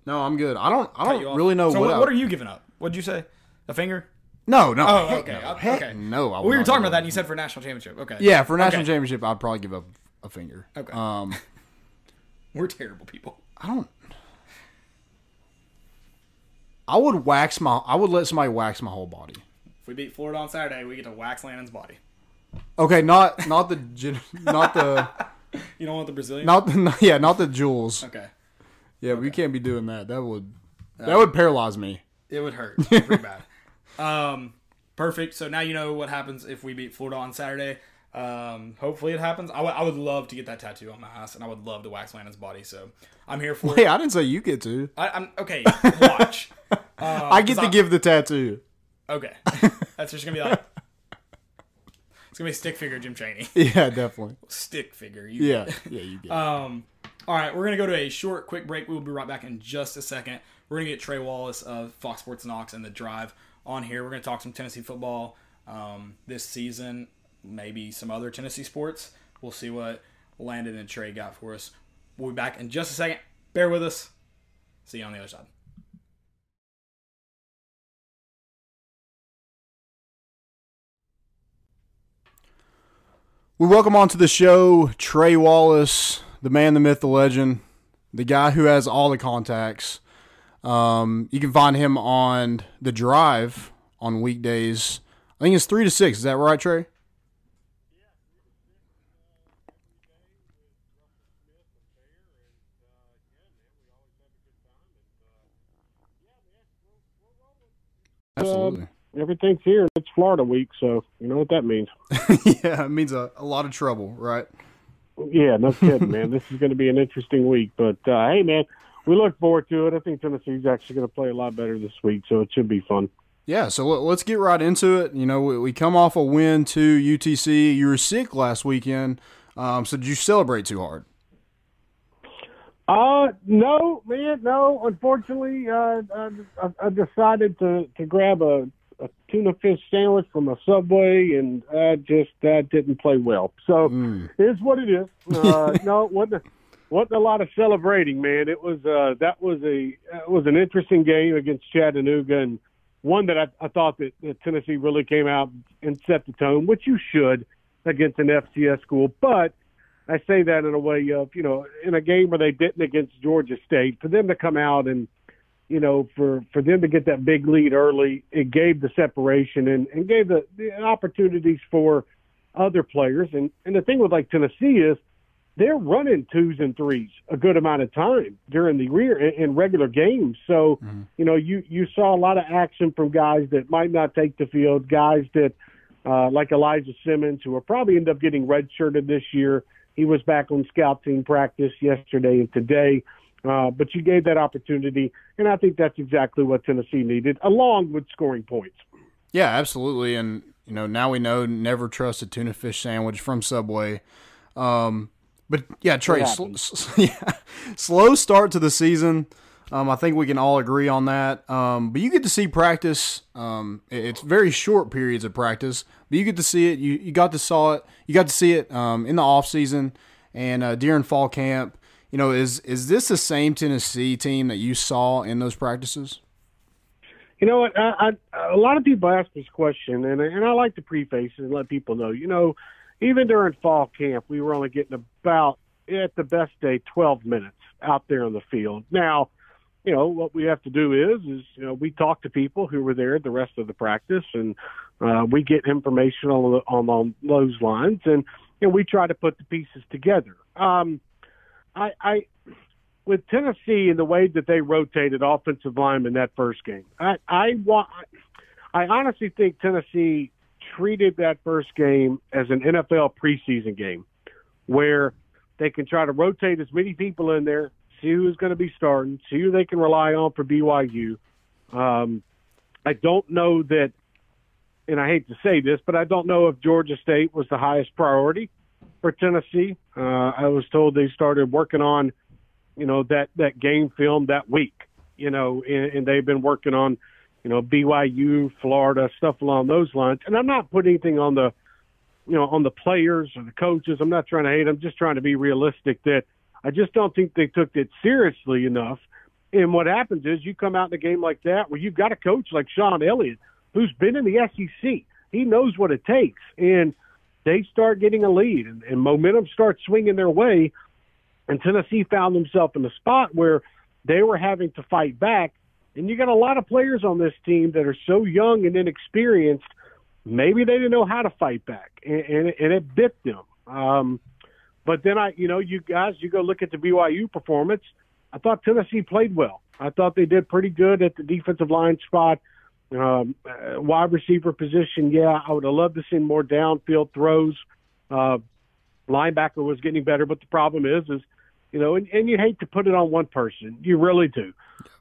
No, I'm good. I don't. I cut you don't off? really know So what. what, I- what are you giving up? What'd you say? A finger? No, no. Oh, okay. No, Uh, okay. no. I Well, we were talking about that, and you said for national championship. Okay. Yeah, for national Okay. championship, I'd probably give up a finger. Okay. Um, We're terrible people. I don't. I would wax my. I would let somebody wax my whole body. If we beat Florida on Saturday, we get to wax Landon's body. Okay, not not the not the You don't want the Brazilian? not the yeah not the jewels. Okay. Yeah, we can't be doing that. That would that would paralyze me. It would hurt pretty bad. Um, perfect. So now you know what happens if we beat Florida on Saturday. Um, hopefully it happens. I would- I would love to get that tattoo on my ass, and I would love to wax Landon's body. So I'm here for it. Hey, I didn't say you get to. I, I'm okay. Watch. Um, I get to give the tattoo. Okay, that's just gonna be like. It's gonna be stick figure Jim Chaney. Yeah, definitely. Stick figure. You Yeah, yeah, you get. it. Um, all right, we're gonna go to a short, quick break. We'll be right back in just a second. We're gonna get Trey Wallace of Fox Sports Knox and the Drive on here. We're gonna talk some Tennessee football um, this season, maybe some other Tennessee sports. We'll see what Landon and Trey got for us. We'll be back in just a second. Bear with us. See you on the other side. We welcome onto the show Trey Wallace, the man, the myth, the legend, the guy who has all the contacts. Um, you can find him on the Drive on weekdays. I think it's three to six. Is that right, Trey? Absolutely. everything's here. It's Florida week, so you know what that means. yeah, it means a, a lot of trouble, right? Yeah, no kidding, man. This is going to be an interesting week, but uh, hey, man, we look forward to it. I think Tennessee's actually going to play a lot better this week, so it should be fun. Yeah, so let- let's get right into it. You know, we, come off a win to UTC. You were sick last weekend, um, so did you celebrate too hard? Uh, no, man, no. Unfortunately, uh, I, I decided to to grab a, a tuna fish sandwich from a Subway, and I just uh, didn't play well. So Mm. it's what it is. Uh, no, it wasn't wasn't a lot of celebrating, man. It was uh, that was a it was an interesting game against Chattanooga, and one that I, I thought that, that Tennessee really came out and set the tone, which you should against an FCS school, but. I say that in a way of, you know, in a game where they didn't against Georgia State, for them to come out and, you know, for, for them to get that big lead early, it gave the separation and, and gave the, the opportunities for other players. And, and the thing with like Tennessee is they're running twos and threes a good amount of time during the rear in, in regular games. So, you know, you, you saw a lot of action from guys that might not take the field, guys that, uh, like Elijah Simmons, who will probably end up getting redshirted this year. He was back on scout team practice yesterday and today. Uh, but you gave that opportunity, and I think that's exactly what Tennessee needed, along with scoring points. Yeah, absolutely. And you know, now we know never trust a tuna fish sandwich from Subway. Um, but yeah, Trey, What sl- s- yeah, slow start to the season. Um, I think we can all agree on that. Um, but you get to see practice. Um, it's very short periods of practice, but you get to see it. You you got to saw it. You got to see it um, in the off season and uh, during fall camp. You know, is is this the same Tennessee team that you saw in those practices? You know what? I, I, a lot of people ask this question, and and I like to preface it and let people know. You know, even during fall camp, we were only getting about at the best day twelve minutes out there on the field. Now, you know what we have to do is is you know we talk to people who were there the rest of the practice, and uh, we get information on, on on those lines, and and we try to put the pieces together. Um, I, I with Tennessee and the way that they rotated offensive linemen that first game, I I want I honestly think Tennessee treated that first game as an NFL preseason game, where they can try to rotate as many people in there, see who's going to be starting, see who they can rely on for BYU. Um, I don't know that, and I hate to say this, but I don't know if Georgia State was the highest priority for Tennessee. Uh, I was told they started working on, you know, that that game film that week. You know, and, and they've been working on, you know, BYU, Florida, stuff along those lines. And I'm not putting anything on the, you know, on the players or the coaches. I'm not trying to hate. I'm just trying to be realistic that I just don't think they took it seriously enough. And what happens is you come out in a game like that where you've got a coach like Shawn Elliott who's been in the SEC. He knows what it takes. And they start getting a lead and, and momentum starts swinging their way. And Tennessee found themselves in a spot where they were having to fight back. And you got a lot of players on this team that are so young and inexperienced. Maybe they didn't know how to fight back, and, and, and it bit them. Um, but then I, you know, you guys, you go look at the BYU performance. I thought Tennessee played well. I thought they did pretty good at the defensive line spot. Um, uh, wide receiver position, yeah, I would have loved to see more downfield throws. Uh, linebacker was getting better, but the problem is, is you know, and, and you hate to put it on one person, you really do.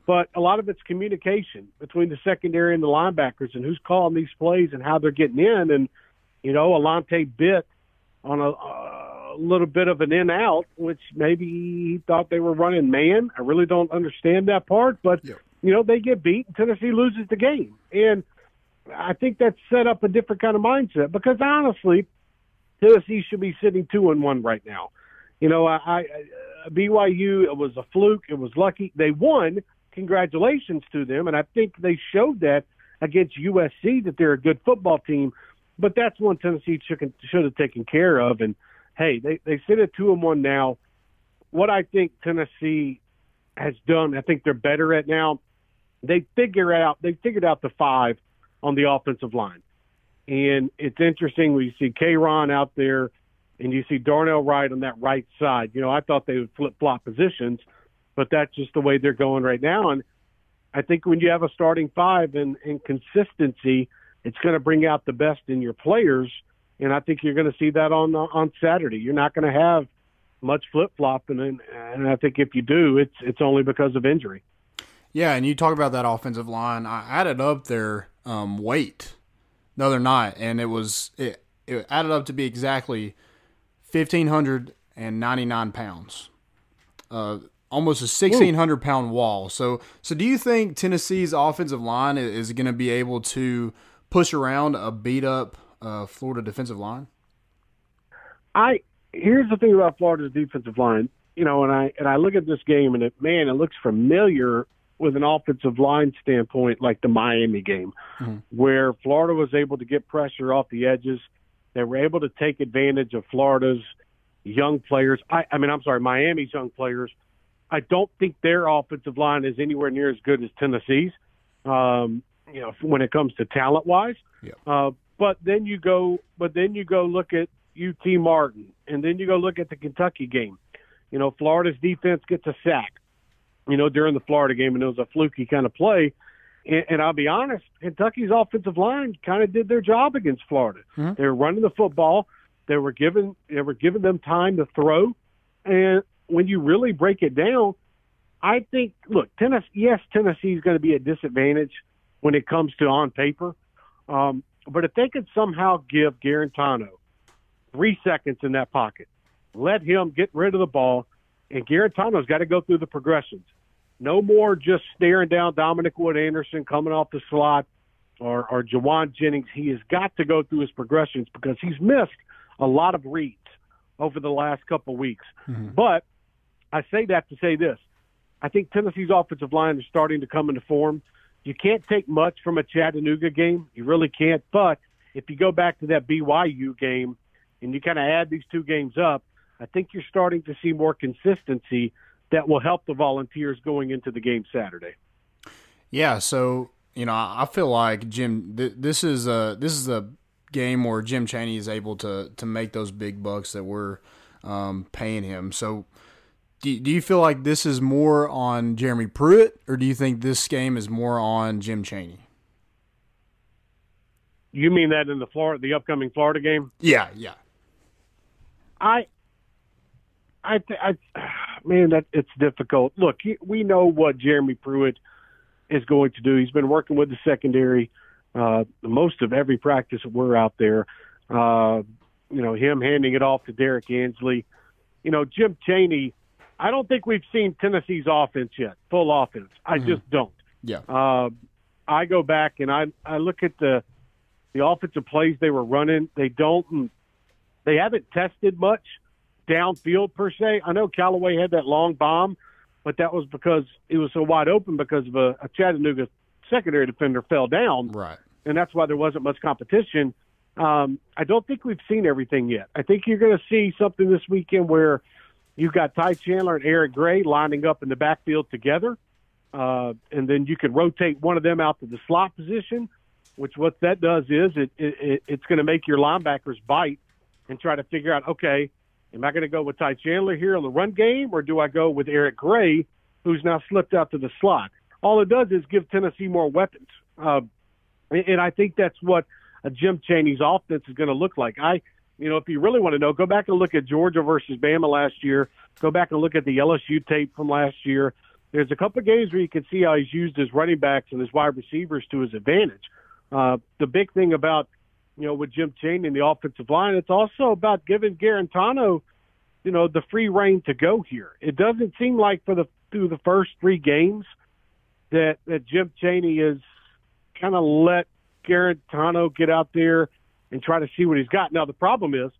But a lot of it's communication between the secondary and the linebackers, and who's calling these plays and how they're getting in. And you know, Alontae bit on a, a little bit of an in out, which maybe he thought they were running man. I really don't understand that part, but Yeah. you know, they get beat and Tennessee loses the game. And I think that set up a different kind of mindset because honestly, Tennessee should be sitting two and one right now. You know, I, I BYU it was a fluke. It was lucky they won. Congratulations to them, and I think they showed that against USC that they're a good football team. But that's one Tennessee should have taken care of. And hey, they they sit at two and one now. What I think Tennessee has done, I think they're better at now. They figure out they figured out the five on the offensive line. And it's interesting when you see Kron out there and you see Darnell Wright on that right side. You know, I thought they would flip flop positions, but that's just the way they're going right now. And I think when you have a starting five and, and consistency, it's going to bring out the best in your players. And I think you're going to see that on on Saturday. You're not going to have much flip flopping, and, and I think if you do, it's it's only because of injury. Yeah, and you talk about that offensive line. I added up their um, weight the other night, and it was it, it added up to be exactly fifteen hundred and ninety nine pounds. Uh, almost a sixteen hundred pound wall. So, so do you think Tennessee's offensive line is, is going to be able to push around a beat up uh, Florida defensive line? I here's the thing about Florida's defensive line. You know, and I and I look at this game and it man, it looks familiar with an offensive line standpoint, like the Miami game, where Florida was able to get pressure off the edges. They were able to take advantage of Florida's young players. I, I mean, I'm sorry, Miami's young players. I don't think their offensive line is anywhere near as good as Tennessee's. Um, you know, when it comes to talent wise. Yeah. Uh, but then you go, but then you go look at UT Martin, and then you go look at the Kentucky game. You know, Florida's defense gets a sack. You know, during the Florida game, and it was a fluky kind of play. And, and I'll be honest, Kentucky's offensive line kind of did their job against Florida. Mhm. They were running the football. They were giving they were giving them time to throw. And when you really break it down, I think look, Tennessee. Yes, Tennessee is going to be at disadvantage when it comes to on paper. Um, but if they could somehow give Guarantano three seconds in that pocket, let him get rid of the ball, and Guarantano's got to go through the progressions. No more just staring down Dominic Wood Anderson coming off the slot or, or Jauan Jennings. He has got to go through his progressions because he's missed a lot of reads over the last couple of weeks. Mm-hmm. But I say that to say this. I think Tennessee's offensive line is starting to come into form. You can't take much from a Chattanooga game. You really can't. But if you go back to that BYU game and you kind of add these two games up, I think you're starting to see more consistency that will help the Volunteers going into the game Saturday. Yeah, so you know, I feel like Jim. Th- this is a this is a game where Jim Chaney is able to to make those big bucks that we're um, paying him. So, do do you feel like this is more on Jeremy Pruitt, or do you think this game is more on Jim Chaney? You mean that in the Florida, the upcoming Florida game? Yeah, yeah, I, I, th- I, man, that it's difficult. Look, we know what Jeremy Pruitt is going to do. He's been working with the secondary uh, most of every practice that we're out there. Uh, you know, him handing it off to Derrick Ansley. You know, Jim Chaney. I don't think we've seen Tennessee's offense yet, full offense. I just don't. yeah. Uh, I go back and I I look at the the offensive plays they were running. They don't they haven't tested much downfield per se. I know Callaway had that long bomb, but that was because it was so wide open because of a, a Chattanooga secondary defender fell down, Right. and that's why there wasn't much competition. Um, I don't think we've seen everything yet. I think you're going to see something this weekend where you've got Ty Chandler and Eric Gray lining up in the backfield together, uh, and then you could rotate one of them out to the slot position. Which what that does is it, it, it it's going to make your linebackers bite and try to figure out okay, am I going to go with Ty Chandler here on the run game, or do I go with Eric Gray, who's now slipped out to the slot? All it does is give Tennessee more weapons, uh, and I think that's what a Jim Chaney's offense is going to look like. I, you know, if you really want to know, go back and look at Georgia versus Bama last year. Go back and look at the LSU tape from last year. There's a couple of games where you can see how he's used his running backs and his wide receivers to his advantage. Uh, the big thing about, you know, with Jim Chaney and the offensive line, it's also about giving Guarantano, you know, the free reign to go here. It doesn't seem like for the through the first three games that that Jim Chaney is kind of let Guarantano get out there and try to see what he's got. Now the problem is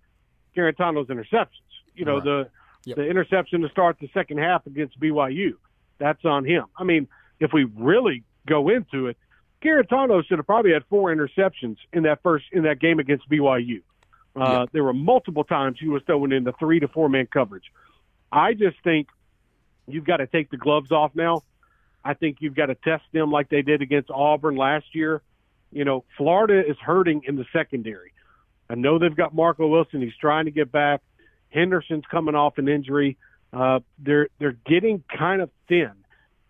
Guarantano's interceptions. You know Right. the Yep. the interception to start the second half against BYU. That's on him. I mean, if we really go into it, Guarantano should have probably had four interceptions in that first in that game against BYU. Uh, There were multiple times he was throwing in the three to four man coverage. I just think you've got to take the gloves off now. I think you've got to test them like they did against Auburn last year. You know, Florida is hurting in the secondary. I know they've got Marco Wilson. He's trying to get back. Henderson's coming off an injury. Uh, they're they're getting kind of thin.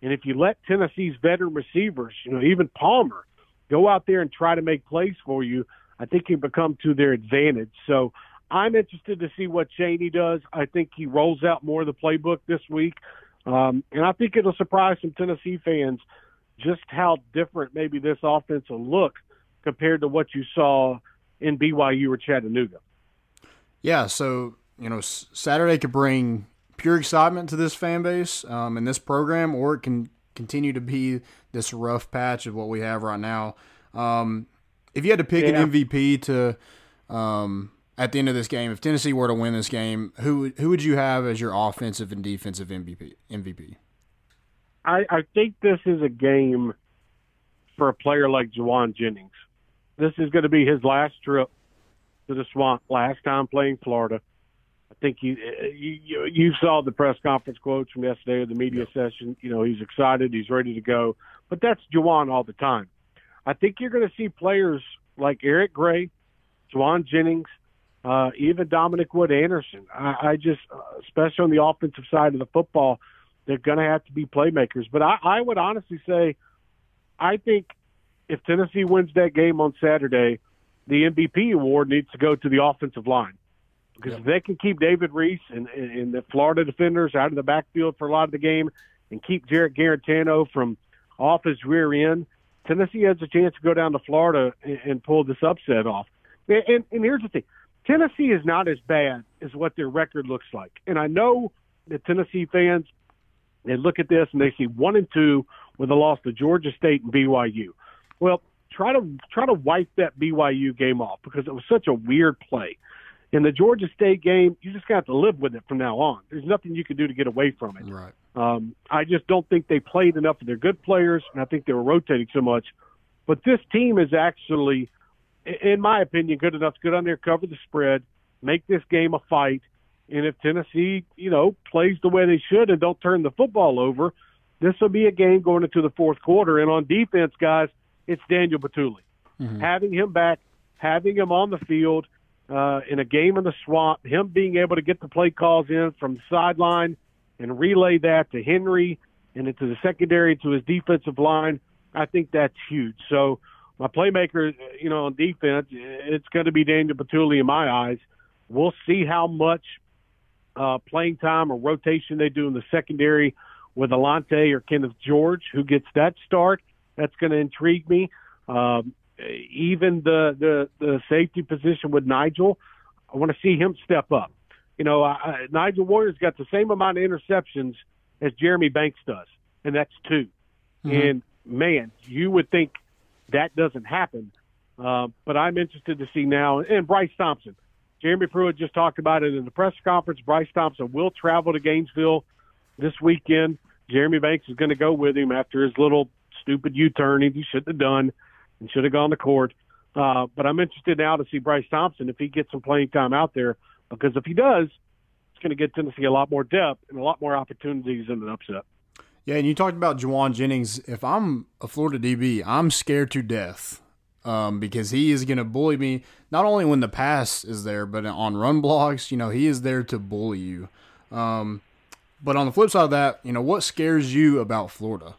And if you let Tennessee's veteran receivers, you know, even Palmer, go out there and try to make plays for you, I think you become to their advantage. So I'm interested to see what Chaney does. I think he rolls out more of the playbook this week. Um, and I think it'll surprise some Tennessee fans just how different maybe this offense will look compared to what you saw in BYU or Chattanooga. Yeah, so you know, Saturday could bring pure excitement to this fan base um, and this program, or it can continue to be this rough patch of what we have right now. Um, if you had to pick Yeah. an MVP to um, at the end of this game, if Tennessee were to win this game, who who would you have as your offensive and defensive MVP? MVP. I, I think this is a game for a player like Jauan Jennings. This is going to be his last trip to the swamp, last time playing Florida. I think you you you saw the press conference quotes from yesterday or the media session. You know he's excited, he's ready to go. But that's Jauan all the time. I think you're going to see players like Eric Gray, Jauan Jennings, uh, even Dominic Wood Anderson. I, I just, uh, especially on the offensive side of the football, they're going to have to be playmakers. But I, I would honestly say, I think if Tennessee wins that game on Saturday, the MVP award needs to go to the offensive line. Because if they can keep David Reese and, and, and the Florida defenders out of the backfield for a lot of the game and keep Jarrett Guarantano from off his rear end, Tennessee has a chance to go down to Florida and, and pull this upset off. And, and, and here's the thing Tennessee is not as bad as what their record looks like. And I know that Tennessee fans they look at this and they see one and two with a loss to Georgia State and BYU. Well, try to try to wipe that BYU game off because it was such a weird play. In the Georgia State game, you just got to live with it from now on. There's nothing you can do to get away from it. Right. Um, I just don't think they played enough of their good players, and I think they were rotating so much. But this team is actually, in my opinion, good enough to get on there, cover the spread, make this game a fight. And if Tennessee, you know, plays the way they should and don't turn the football over, this will be a game going into the fourth quarter. And on defense, guys, it's Daniel Bituli. Having him back, having him on the field uh, in a game in the swamp, him being able to get the play calls in from the sideline and relay that to Henry and into the secondary to his defensive line, I think that's huge. So my playmaker, you know, on defense, it's going to be Daniel Bituli in my eyes. We'll see how much uh, playing time or rotation they do in the secondary with Alontae or Kenneth George, who gets that start. That's going to intrigue me. Um, even the, the the safety position with Nigel, I want to see him step up. You know, I, Nigel Warrior's got the same amount of interceptions as Jeremy Banks does, and that's 2 And man, you would think that doesn't happen, uh, but I'm interested to see now. And Bryce Thompson, Jeremy Pruitt just talked about it in the press conference. Bryce Thompson will travel to Gainesville this weekend. Jeremy Banks is going to go with him after his little stupid U-turn he shouldn't have done and should have gone to court. Uh, but I'm interested now to see Bryce Thompson if he gets some playing time out there because if he does, it's going to get Tennessee a lot more depth and a lot more opportunities in an upset. Yeah, and you talked about Jauan Jennings. If I'm a Florida DB, I'm scared to death um, because he is going to bully me not only when the pass is there, but on run blocks. You know, he is there to bully you. Um, but on the flip side of that, you know, what scares you about Florida?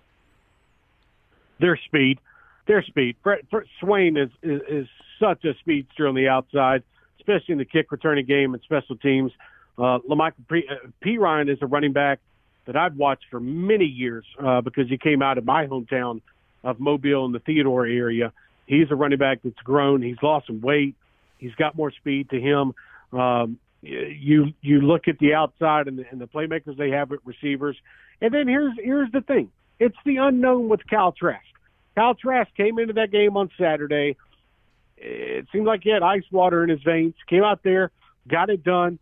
Their speed, their speed. Brett, Brett Swain is, is is such a speedster on the outside, especially in the kick returning game and special teams. Uh, La'Mical P, uh, Perine is a running back that I've watched for many years uh, because he came out of my hometown of Mobile in the Theodore area. He's a running back that's grown. He's lost some weight. He's got more speed to him. Um, you you look at the outside and the, and the playmakers they have at receivers, and then here's here's the thing: it's the unknown with Kyle Trask. Kyle Trask came into that game on Saturday. It seemed like he had ice water in his veins. Came out there, got it done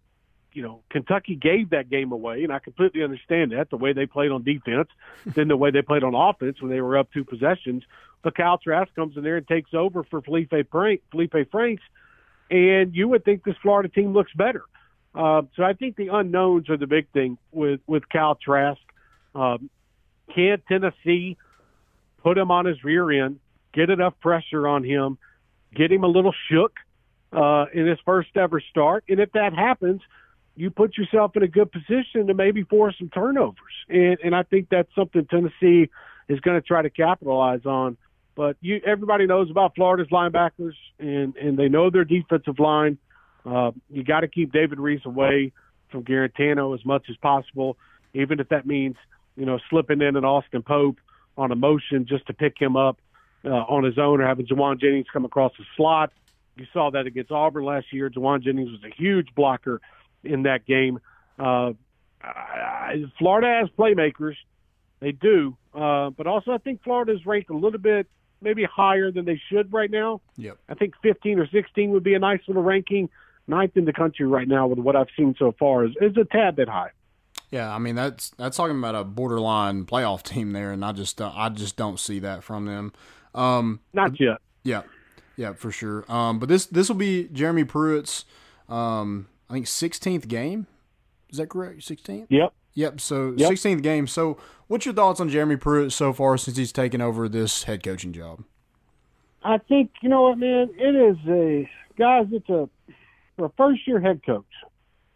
you know, Kentucky gave that game away, and I completely understand that the way they played on defense, then the way they played on offense when they were up two possessions. But Kyle Trask comes in there and takes over for Feleipe, Frank, Feleipe Franks, and you would think this Florida team looks better. Uh, so I think the unknowns are the big thing with with Kyle Trask. Um, can Tennessee put him on his rear end, get enough pressure on him, get him a little shook uh, in his first ever start? And if that happens, you put yourself in a good position to maybe force some turnovers. And, and I think that's something Tennessee is going to try to capitalize on. But you, everybody knows about Florida's linebackers, and, and they know their defensive line. Uh, you got to keep David Reese away from Guarantano as much as possible, even if that means, you know, slipping in an Austin Pope on a motion just to pick him up uh, on his own or having Jauan Jennings come across the slot. You saw that against Auburn last year. Jauan Jennings was a huge blocker in that game. Uh, Florida has playmakers, they do, uh, but also I think Florida is ranked a little bit maybe higher than they should right now. Yep. I think 15 or 16 would be a nice little ranking. Ninth in the country right now with what I've seen so far is, is a tad bit high. Yeah, I mean that's that's talking about a borderline playoff team there, and I just uh, I just don't see that from them. Um, Not yet. Yeah, yeah, for sure. Um, but this this will be Jeremy Pruitt's um, I think 16th game. Is that correct? 16th? Yep. Yep. So yep. 16th game. So what's your thoughts on Jeremy Pruitt so far since he's taken over this head coaching job? I think you know what, man. It is a guys. It's a for a first year head coach.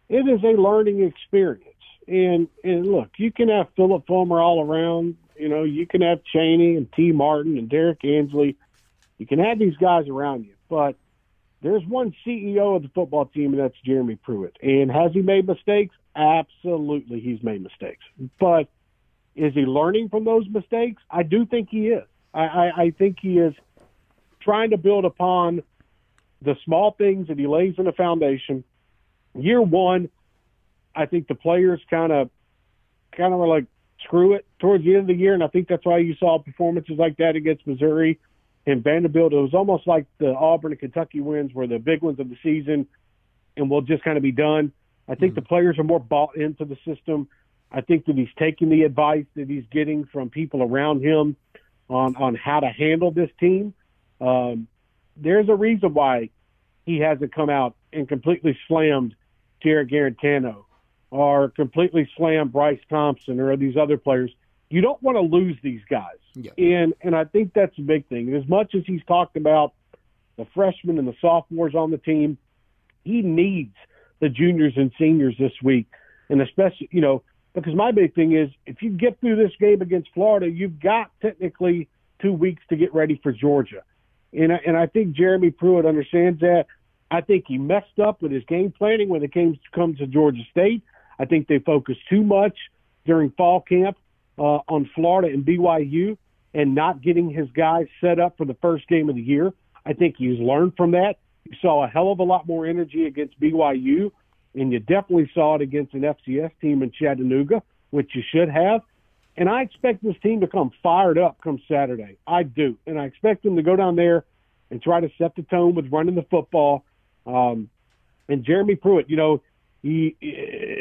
It is a learning experience. And and look, you can have Phillip Fulmer all around. You know, you can have Cheney and Tee Martin and Derrick Ansley. You can have these guys around you, but there's one CEO of the football team, and that's Jeremy Pruitt. And has he made mistakes? Absolutely, he's made mistakes. But is he learning from those mistakes? I do think he is. I, I, I think he is trying to build upon the small things that he lays in the foundation. Year one, I think the players kind of kind of were like, screw it towards the end of the year, and I think that's why you saw performances like that against Missouri and Vanderbilt, it was almost like the Auburn and Kentucky wins were the big ones of the season, and we'll just kind of be done. I think mm-hmm. the players are more bought into the system. I think that he's taking the advice that he's getting from people around him on on how to handle this team. Um, there's a reason why he hasn't come out and completely slammed Jarrett Guarantano or completely slammed Bryce Thompson or these other players you don't want to lose these guys. Yeah. And and I think that's a big thing. And as much as he's talked about the freshmen and the sophomores on the team, he needs the juniors and seniors this week. And especially, you know, because my big thing is if you get through this game against Florida, you've got technically two weeks to get ready for Georgia. And I, and I think Jeremy Pruitt understands that. I think he messed up with his game planning when it came to comes to Georgia State. I think they focused too much during fall camp uh, on Florida and BYU and not getting his guys set up for the first game of the year. I think he's learned from that. You saw a hell of a lot more energy against BYU, and you definitely saw it against an FCS team in Chattanooga, which you should have. And I expect this team to come fired up come Saturday. I do. And I expect them to go down there and try to set the tone with running the football. Um, And Jeremy Pruitt, you know, he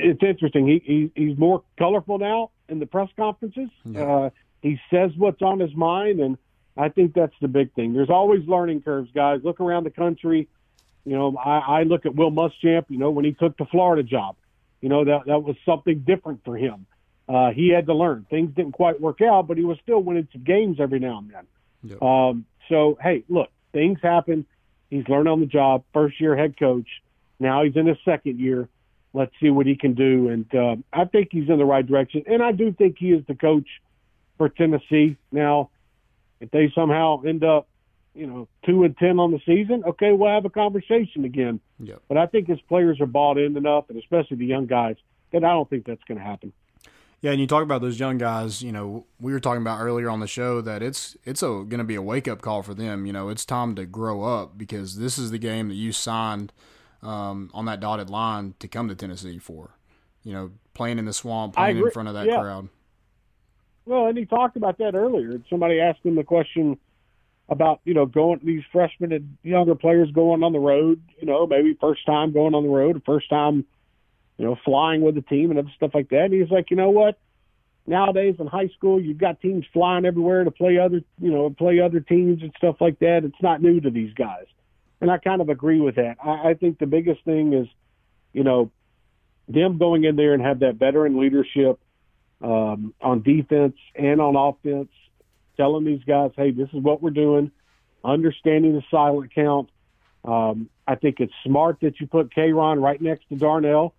it's interesting. He, he he's more colorful now in the press conferences. Yeah. Uh, he says what's on his mind, and I think that's the big thing. There's always learning curves, guys. Look around the country. You know, I, I look at Will Muschamp. You know, when he took the Florida job, you know that that was something different for him. Uh, he had to learn. Things didn't quite work out, but he was still winning some games every now and then. Yep. Um, so, hey, look, things happen. He's learned on the job. First year head coach. Now he's in his second year. Let's see what he can do. And uh, I think he's in the right direction. And I do think he is the coach for Tennessee. Now, if they somehow end up, you know, two and ten on the season, okay, we'll have a conversation again. Yep. But I think his players are bought in enough, and especially the young guys, that I don't think that's going to happen. Yeah, and you talk about those young guys. You know, we were talking about earlier on the show that it's it's going to be a wake up call for them. You know, it's time to grow up because this is the game that you signed um, on that dotted line to come to Tennessee for. You know, playing in the swamp, playing in front of that yeah. crowd. Well, and he talked about that earlier. Somebody asked him the question about you know going these freshmen and younger players going on the road. You know, maybe first time going on the road, first time you know, flying with the team and other stuff like that. And he's like, you know what? Nowadays in high school, you've got teams flying everywhere to play other, you know, play other teams and stuff like that. It's not new to these guys, and I kind of agree with that. I, I think the biggest thing is, you know, them going in there and have that veteran leadership um, on defense and on offense, telling these guys, hey, this is what we're doing, understanding the silent count. Um, I think it's smart that you put Kayron right next to Darnell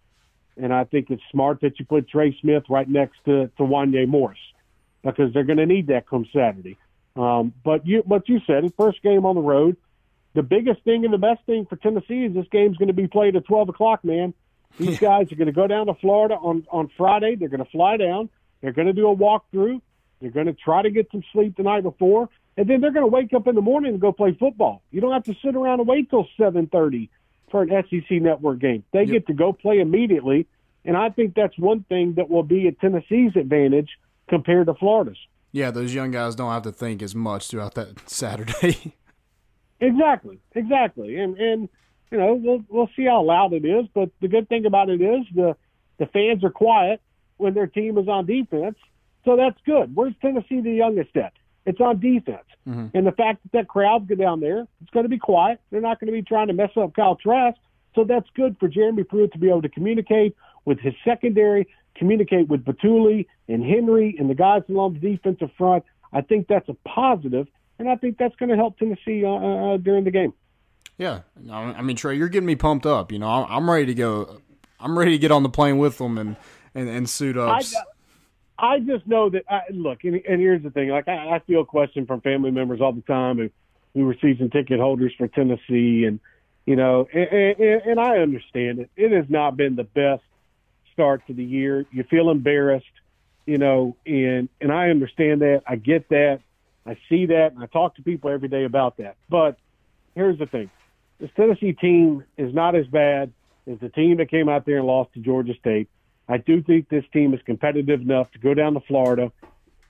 and I think it's smart that you put Trey Smith right next to to Wanya Morris because they're going to need that come Saturday. Um, but you, what you said, first game on the road. The biggest thing and the best thing for Tennessee is this game's going to be played at 12 o'clock, man. These guys are going to go down to Florida on, on Friday. They're going to fly down. They're going to do a walkthrough. They're going to try to get some sleep the night before, and then they're going to wake up in the morning and go play football. You don't have to sit around and wait till 7:30 for an SEC network game. They yep. get to go play immediately, and I think that's one thing that will be at Tennessee's advantage compared to Florida's. Yeah, those young guys don't have to think as much throughout that Saturday. Exactly, exactly, and and you know we'll we'll see how loud it is, but the good thing about it is the the fans are quiet when their team is on defense, so that's good. Where's Tennessee the youngest at? It's on defense. Mm-hmm. And the fact that that crowd go down there, it's going to be quiet. They're not going to be trying to mess up Kyle Trask. So that's good for Jeremy Pruitt to be able to communicate with his secondary, communicate with Bituli and Henry and the guys along the defensive front. I think that's a positive, and I think that's going to help Tennessee uh, uh, during the game. Yeah, I mean Trey, you're getting me pumped up. You know, I'm ready to go. I'm ready to get on the plane with them and and, and suit up. I, I just know that. I, look, and, and here's the thing: like I, I feel questioned from family members all the time who who were season ticket holders for Tennessee, and you know, and, and, and I understand it. It has not been the best start to the year. You feel embarrassed, you know, and and I understand that. I get that. I see that, and I talk to people every day about that. But here's the thing: this Tennessee team is not as bad as the team that came out there and lost to Georgia State. I do think this team is competitive enough to go down to Florida,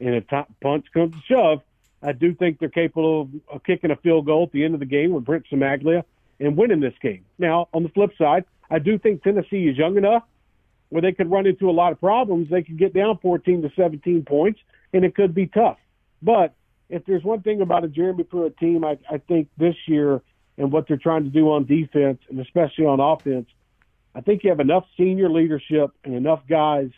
and if top punch comes to shove, I do think they're capable of, kicking a field goal at the end of the game with Brent Cimaglia and winning this game. Now, on the flip side, I do think Tennessee is young enough where they could run into a lot of problems. They could get down 14 to 17 points, and it could be tough. But if there's one thing about a Jeremy Pruitt team, I, I think this year and what they're trying to do on defense and especially on offense, I think you have enough senior leadership and enough guys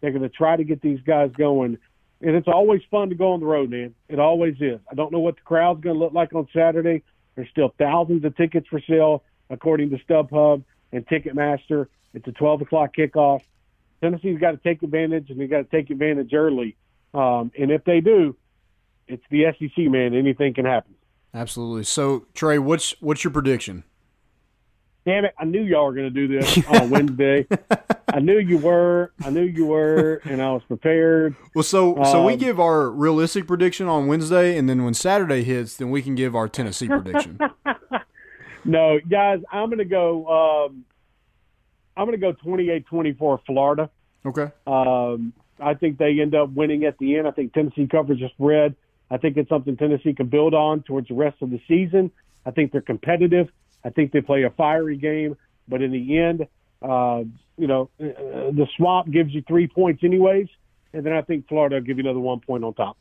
that are going to try to get these guys going. And it's always fun to go on the road, man. It always is. I don't know what the crowd's going to look like on Saturday. There's still thousands of tickets for sale, according to StubHub and Ticketmaster. It's a 12 o'clock kickoff. Tennessee's got to take advantage, and they got to take advantage early. Um, and if they do, it's the SEC, man. Anything can happen. Absolutely. So, Trey, what's what's your prediction? damn it, I knew y'all were going to do this on Wednesday. I knew you were. I knew you were, and I was prepared. Well, so so um, we give our realistic prediction on Wednesday, and then when Saturday hits, then we can give our Tennessee prediction. no, guys, I'm going to go. Um, I'm going to go 28-24 Florida. Okay. Um, I think they end up winning at the end. I think Tennessee covers the spread. I think it's something Tennessee can build on towards the rest of the season. I think they're competitive. I think they play a fiery game. but in the end, uh, you know, uh, the swap gives you three points anyways, and then I think Florida will give you another one point on top.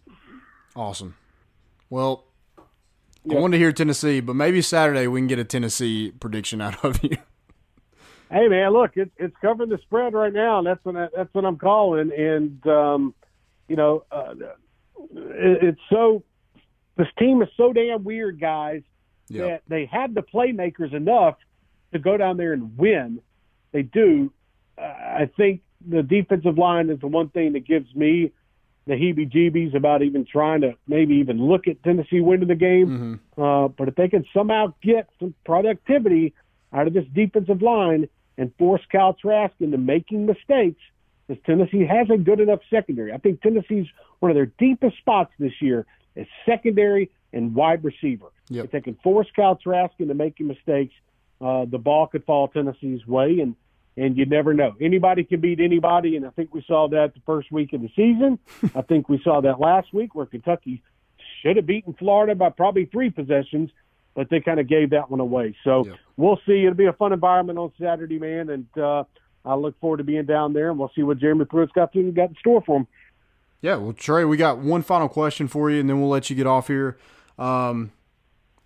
Awesome. Well, I wanted to hear Tennessee, but maybe Saturday we can get a Tennessee prediction out of you. Hey man, look, it's it's covering the spread right now, and that's what I, that's what I'm calling. And um, you know, uh, it's so this team is so damn weird, guys, Yep. that they have the playmakers enough to go down there and win. They do. Uh, I think the defensive line is the one thing that gives me the heebie-jeebies about even trying to maybe even look at Tennessee winning the game. Uh, but if they can somehow get some productivity out of this defensive line and force Cal Trask into making mistakes, because Tennessee has a good enough secondary. I think Tennessee's one of their deepest spots this year is secondary and wide receiver. Yep. If they can force Cal Trask into making mistakes, uh, the ball could fall Tennessee's way, and and you never know. Anybody can beat anybody, and I think we saw that the first week of the season. I think we saw that last week where Kentucky should have beaten Florida by probably three possessions, but they kind of gave that one away. So Yep. we'll see. It'll be a fun environment on Saturday, man, and uh, I look forward to being down there, and we'll see what Jeremy Pruitt's got to got in store for him. Yeah, well, Trey, we got one final question for you, and then we'll let you get off here. Um,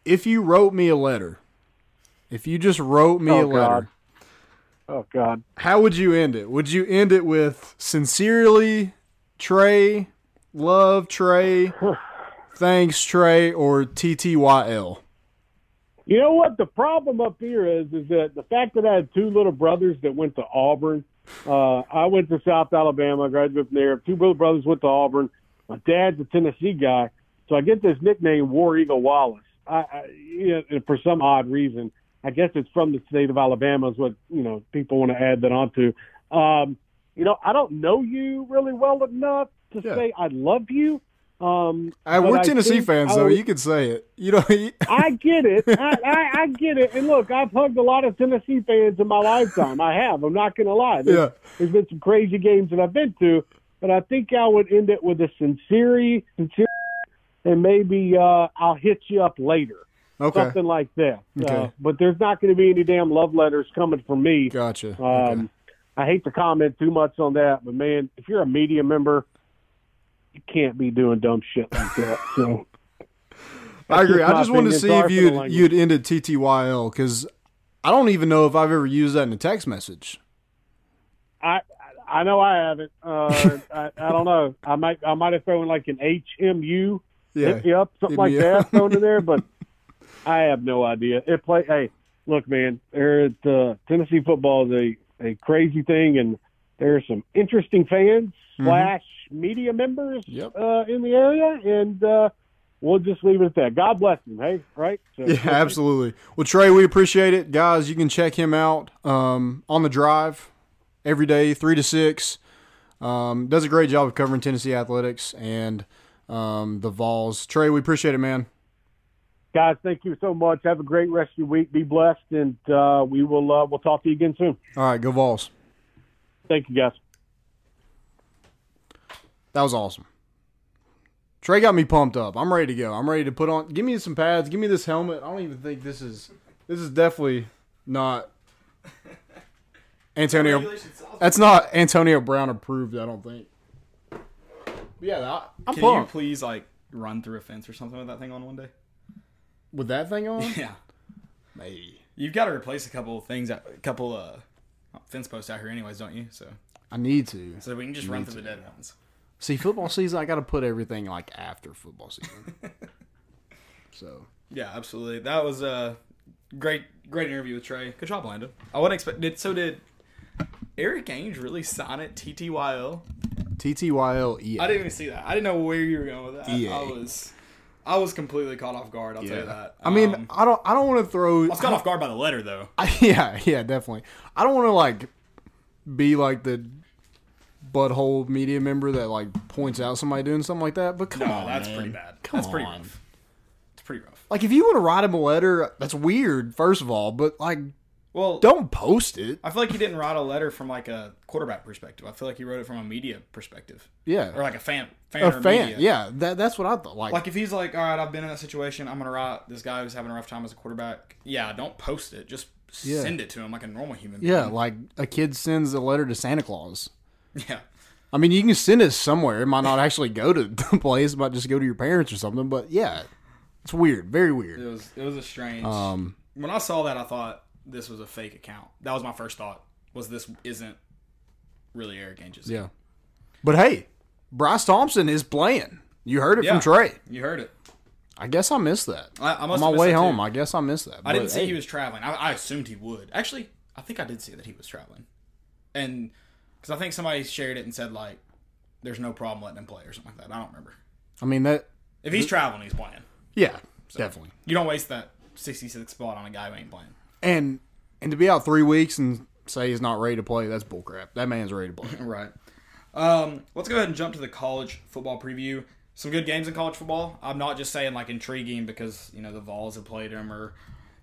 if you wrote me a letter, if you just wrote me Oh, a letter, God. Oh God. how would you end it? Would you end it with sincerely, Trey, love Trey, thanks Trey, or TTYL? You know what the problem up here is? Is that the fact that I had two little brothers that went to Auburn. Uh, I went to South Alabama, graduated from there. Two little brothers went to Auburn. My dad's a Tennessee guy, so I get this nickname War Eagle Wallace. I, I you know, and for some odd reason, I guess it's from the state of Alabama. Is what you know people want to add that onto. Um, you know, I don't know you really well enough to Yeah. say I love you. Um, Uh, but we're I Tennessee fans, I though. You could say it. You know, I get it. I, I, I get it. And look, I've hugged a lot of Tennessee fans in my lifetime. I have. I'm not going to lie. There's, Yeah. there's been some crazy games that I've been to, but I think I would end it with a sincere, sincere, and maybe uh, I'll hit you up later. okay, Something like that. Okay. Uh, but there's not going to be any damn love letters coming from me. gotcha. Um, okay. I hate to comment too much on that, but man, if you're a media member, you can't be doing dumb shit like that. So. I agree. I just wanted to see if you'd you'd ended TTYL because I don't even know if I've ever used that in a text message. I I know I haven't. Uh, I, I don't know. I might I might have thrown like an HMU Yeah, hit me up something like that thrown in there, but I have no idea. It play. Hey, look, man. There at uh, Tennessee football is a a crazy thing, and there are some interesting fans slash media members Mm-hmm. Yep. uh, in the area, and uh, we'll just leave it at that. God bless them. Hey, right? So, Yeah, absolutely. Well, Trey, we appreciate it, guys. You can check him out um, on the drive every day, three to six. Um, does a great job of covering Tennessee athletics and um, the Vols. Trey, we appreciate it, man. Guys, thank you so much. Have a great rest of your week. Be blessed, and uh, we will uh, we'll talk to you again soon. All right, go Vols. Thank you, guys. That was awesome. Trey got me pumped up. I'm ready to go. I'm ready to put on. Give me some pads. Give me this helmet. I don't even think this is. This is definitely not Antonio. That's not Antonio Brown approved. I don't think. But yeah, I, I'm Can you please like run through a fence or something with that thing on one day? with that thing on. Yeah. Maybe. You've got to replace a couple of things, a couple uh fence post out here, anyways, don't you? So I need to so we can just run through the dead ones. see football season. I got to put everything like after football season. so Yeah, absolutely. That was a great, great interview with Trey. Good job, Landon. I wouldn't expect. Did so? Did Erik Ainge really sign it? TTYL. TTYL EA. I didn't even see that. I didn't know where you were going with that. EA. I was, I was completely caught off guard. I'll tell you that. I mean, Um, I don't. I don't want to throw. I was caught off guard by the letter though. I, yeah, yeah, definitely. I don't want to like be like the butthole media member that like points out somebody doing something like that. But come No, on, that's man. pretty bad. Come that's pretty on. rough. It's pretty rough. Like if you want to write him a letter, that's weird. First of all, but like Well, don't post it. I feel like he didn't write a letter from like a quarterback perspective. I feel like he wrote it from a media perspective Yeah, or like a fan, fan a or fan. media. Yeah, that that's what I thought. Like, Like if he's like, all right, I've been in that situation. I'm gonna write this guy who's having a rough time as a quarterback. Yeah, don't post it. Just Yeah. send it to him like a normal human. Yeah, being. like a kid sends a letter to Santa Claus. yeah. I mean, you can send it somewhere. It might not actually go to the place. It might just go to your parents or something. But yeah, it's weird. Very weird. It was it was a strange. Um, when I saw that, I thought this was a fake account. That was my first thought. Was this isn't really Erik Ainge's? yeah. But hey, Bryce Thompson is playing. You heard it Yeah. from Trey. You heard it. I guess I missed that. I, I On my way home, I guess I missed that. I didn't see hey, he was traveling. I, I assumed he would. Actually, I think I did see that he was traveling, and because I think somebody shared it and said like, "There's no problem letting him play" or something like that. I don't remember. I mean that. If he's traveling, he's playing. Yeah, definitely. You don't waste that 66 spot on a guy who ain't playing. And and to be out three weeks and say he's not ready to play, that's bullcrap. That man's ready to play. Right. Um, let's go ahead and jump to the college football preview. Some good games in college football. I'm not just saying like intriguing because you know the Vols have played them or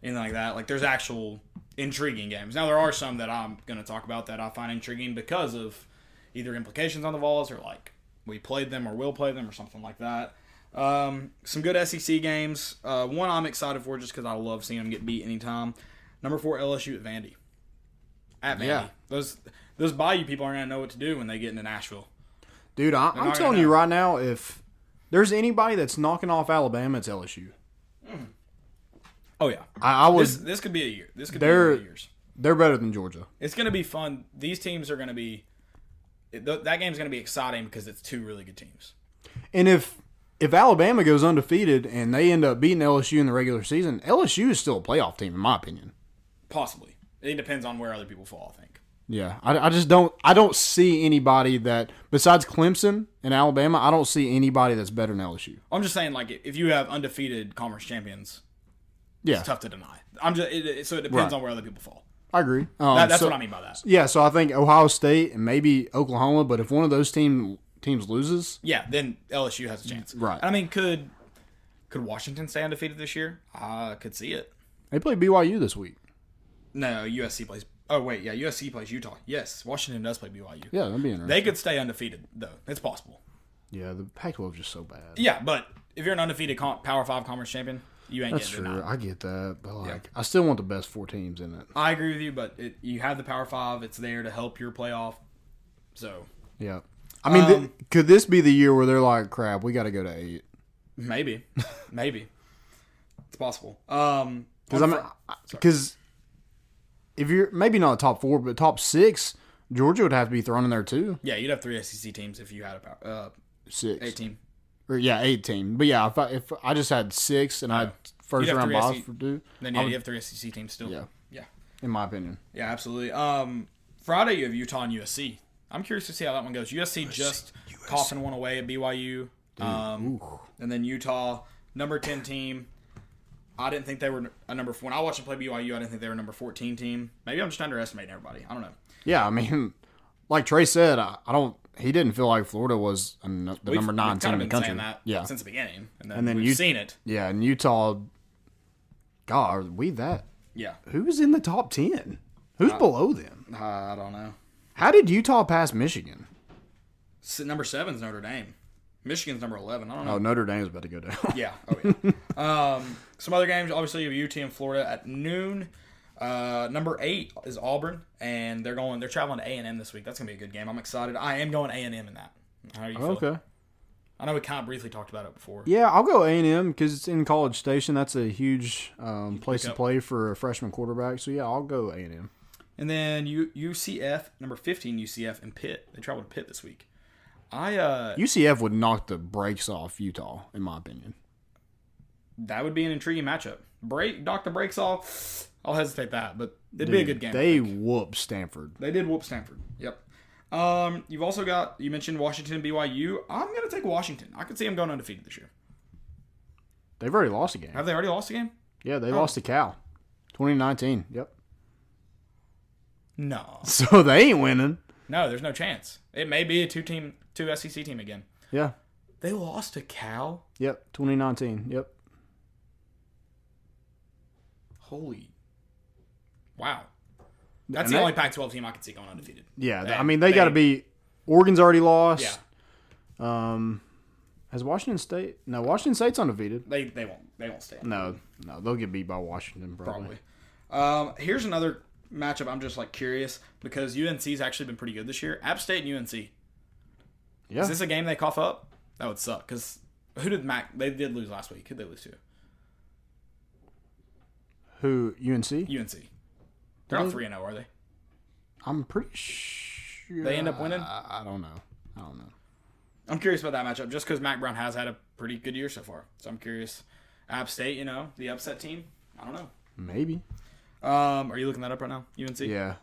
anything like that. Like there's actual intriguing games. Now there are some that I'm going to talk about that I find intriguing because of either implications on the Vols or like we played them or will play them or something like that. Um, some good SEC games. Uh, one I'm excited for just because I love seeing them get beat anytime. Number four LSU at Vandy. At Vandy. Yeah. Those those Bayou people aren't gonna know what to do when they get into Nashville. Dude, I, I'm telling you right now, if there's anybody that's knocking off Alabama, it's LSU. Oh yeah. I, I This was. this could be a year. This could be years. They're better than Georgia. It's gonna be fun. These teams are gonna be. it- th- That game's gonna be exciting because it's two really good teams. And if if Alabama goes undefeated and they end up beating LSU in the regular season, LSU is still a playoff team, in my opinion. Possibly. It depends on where other people fall. I think. Yeah, I, I just don't. I don't see anybody that besides Clemson and Alabama. I don't see anybody that's better than LSU. I'm just saying, like, if you have undefeated conference champions, Yeah, it's tough to deny. I'm just it, it- so it depends Right. on where other people fall. I agree. Um, That, that's so- what I mean by that. Yeah, so I think Ohio State and maybe Oklahoma, but if one of those team teams loses, Yeah, then LSU has a chance. Right. And I mean, could could Washington stay undefeated this year? I could see it. they play BYU this week. No, USC plays. Oh wait, yeah, USC plays Utah. Yes, Washington does play BYU. Yeah, that'd be interesting. They could stay undefeated though. It's possible. yeah, the Pac-12 is just so bad. Yeah, but if you're an undefeated Power Five conference champion, you ain't That's getting true. denied. I get that, but like, I still want the best four teams in it. I agree with you, but it, you have the Power Five. It's there to help your playoff. So Yeah, I mean, th- Um, could this be the year where they're like, "Crap, we got to go to eight? maybe, maybe it's possible. Um, Because I'm because if you're maybe not top four, but top six, Georgia would have to be thrown in there too. yeah, you'd have three SEC teams if you had a power, uh, Six, eight team. or yeah, eight team. But yeah, if I, if I just had six and I had first round three buys for two, Then yeah, would- you have three SEC teams still. Yeah. yeah, in my opinion. yeah, absolutely. Um, Friday you have Utah and USC. I'm curious to see how that one goes. USC just coughing one away at BYU. Um, and then Utah, number ten team. I didn't think they were a number. four. When I watched them play BYU, I didn't think they were a number fourteen team. Maybe I'm just underestimating everybody. I don't know. Yeah, I mean, like Trey said, I, I don't. He didn't feel like Florida was a the We've- number nine team in the country. that yeah, since the beginning, and then, And then we've you- seen it. yeah, and Utah. God, are we that? Yeah, Who's in the top ten? Who's below them? uh, I don't know. How did Utah pass Michigan? Number seven's Notre Dame. Michigan's number eleven. I don't know. Oh, Notre Dame's about to go down. Yeah. Oh yeah. um, some other games. Obviously, you have UT and Florida at noon. Uh, number eight is Auburn, and they're going. They're traveling to A and M this week. That's gonna be a good game. I'm excited. I am going A and M in that. How do you feel? okay. I know we kind of briefly talked about it before. Yeah, I'll go A and M because it's in College Station. That's a huge um, place to play for a freshman quarterback. So yeah, I'll go A and M. And then U- UCF number 15 UCF and Pitt. They travel to Pitt this week. I uh UCF would knock the brakes off Utah, in my opinion. that would be an intriguing matchup. Break knock the brakes off. I'll hesitate that, but it'd be a good game. They whoop Stanford. They did whoop Stanford. Yep. Um, you've also got you mentioned Washington BYU. I'm gonna take Washington. I could see them going undefeated this year. They've already lost a game. Have they already lost a game? Yeah, they lost to Cal, 2019. Yep. No, So they ain't winning. no. There's no chance. It may be a two team, two SEC team again. Yeah. They lost to Cal. Yep. 2019. Yep. Holy, wow. That's And the they- only Pac-12 team I could see going undefeated. Yeah. They- I mean, they, they- got to be. Oregon's already lost. Yeah. Um, has Washington State? No, Washington State's undefeated. they they won't they won't stay. No, no, they'll get beat by Washington probably. probably. Um, here's another matchup. I'm just like curious because UNC's actually been pretty good this year. App State and UNC. Yeah. Is this a game they cough up? That would suck because who did Mack? They did lose last week. Who did they lose to? Who UNC? UNC. They're not three and zero, are they? I'm pretty sure They end up winning? I, I don't know. I don't know. I'm curious about that matchup just because Mack Brown has had a pretty good year so far. So I'm curious. App State, you know, the upset team. I don't know. Maybe. Um, are you looking that up right now? UNC. Yeah.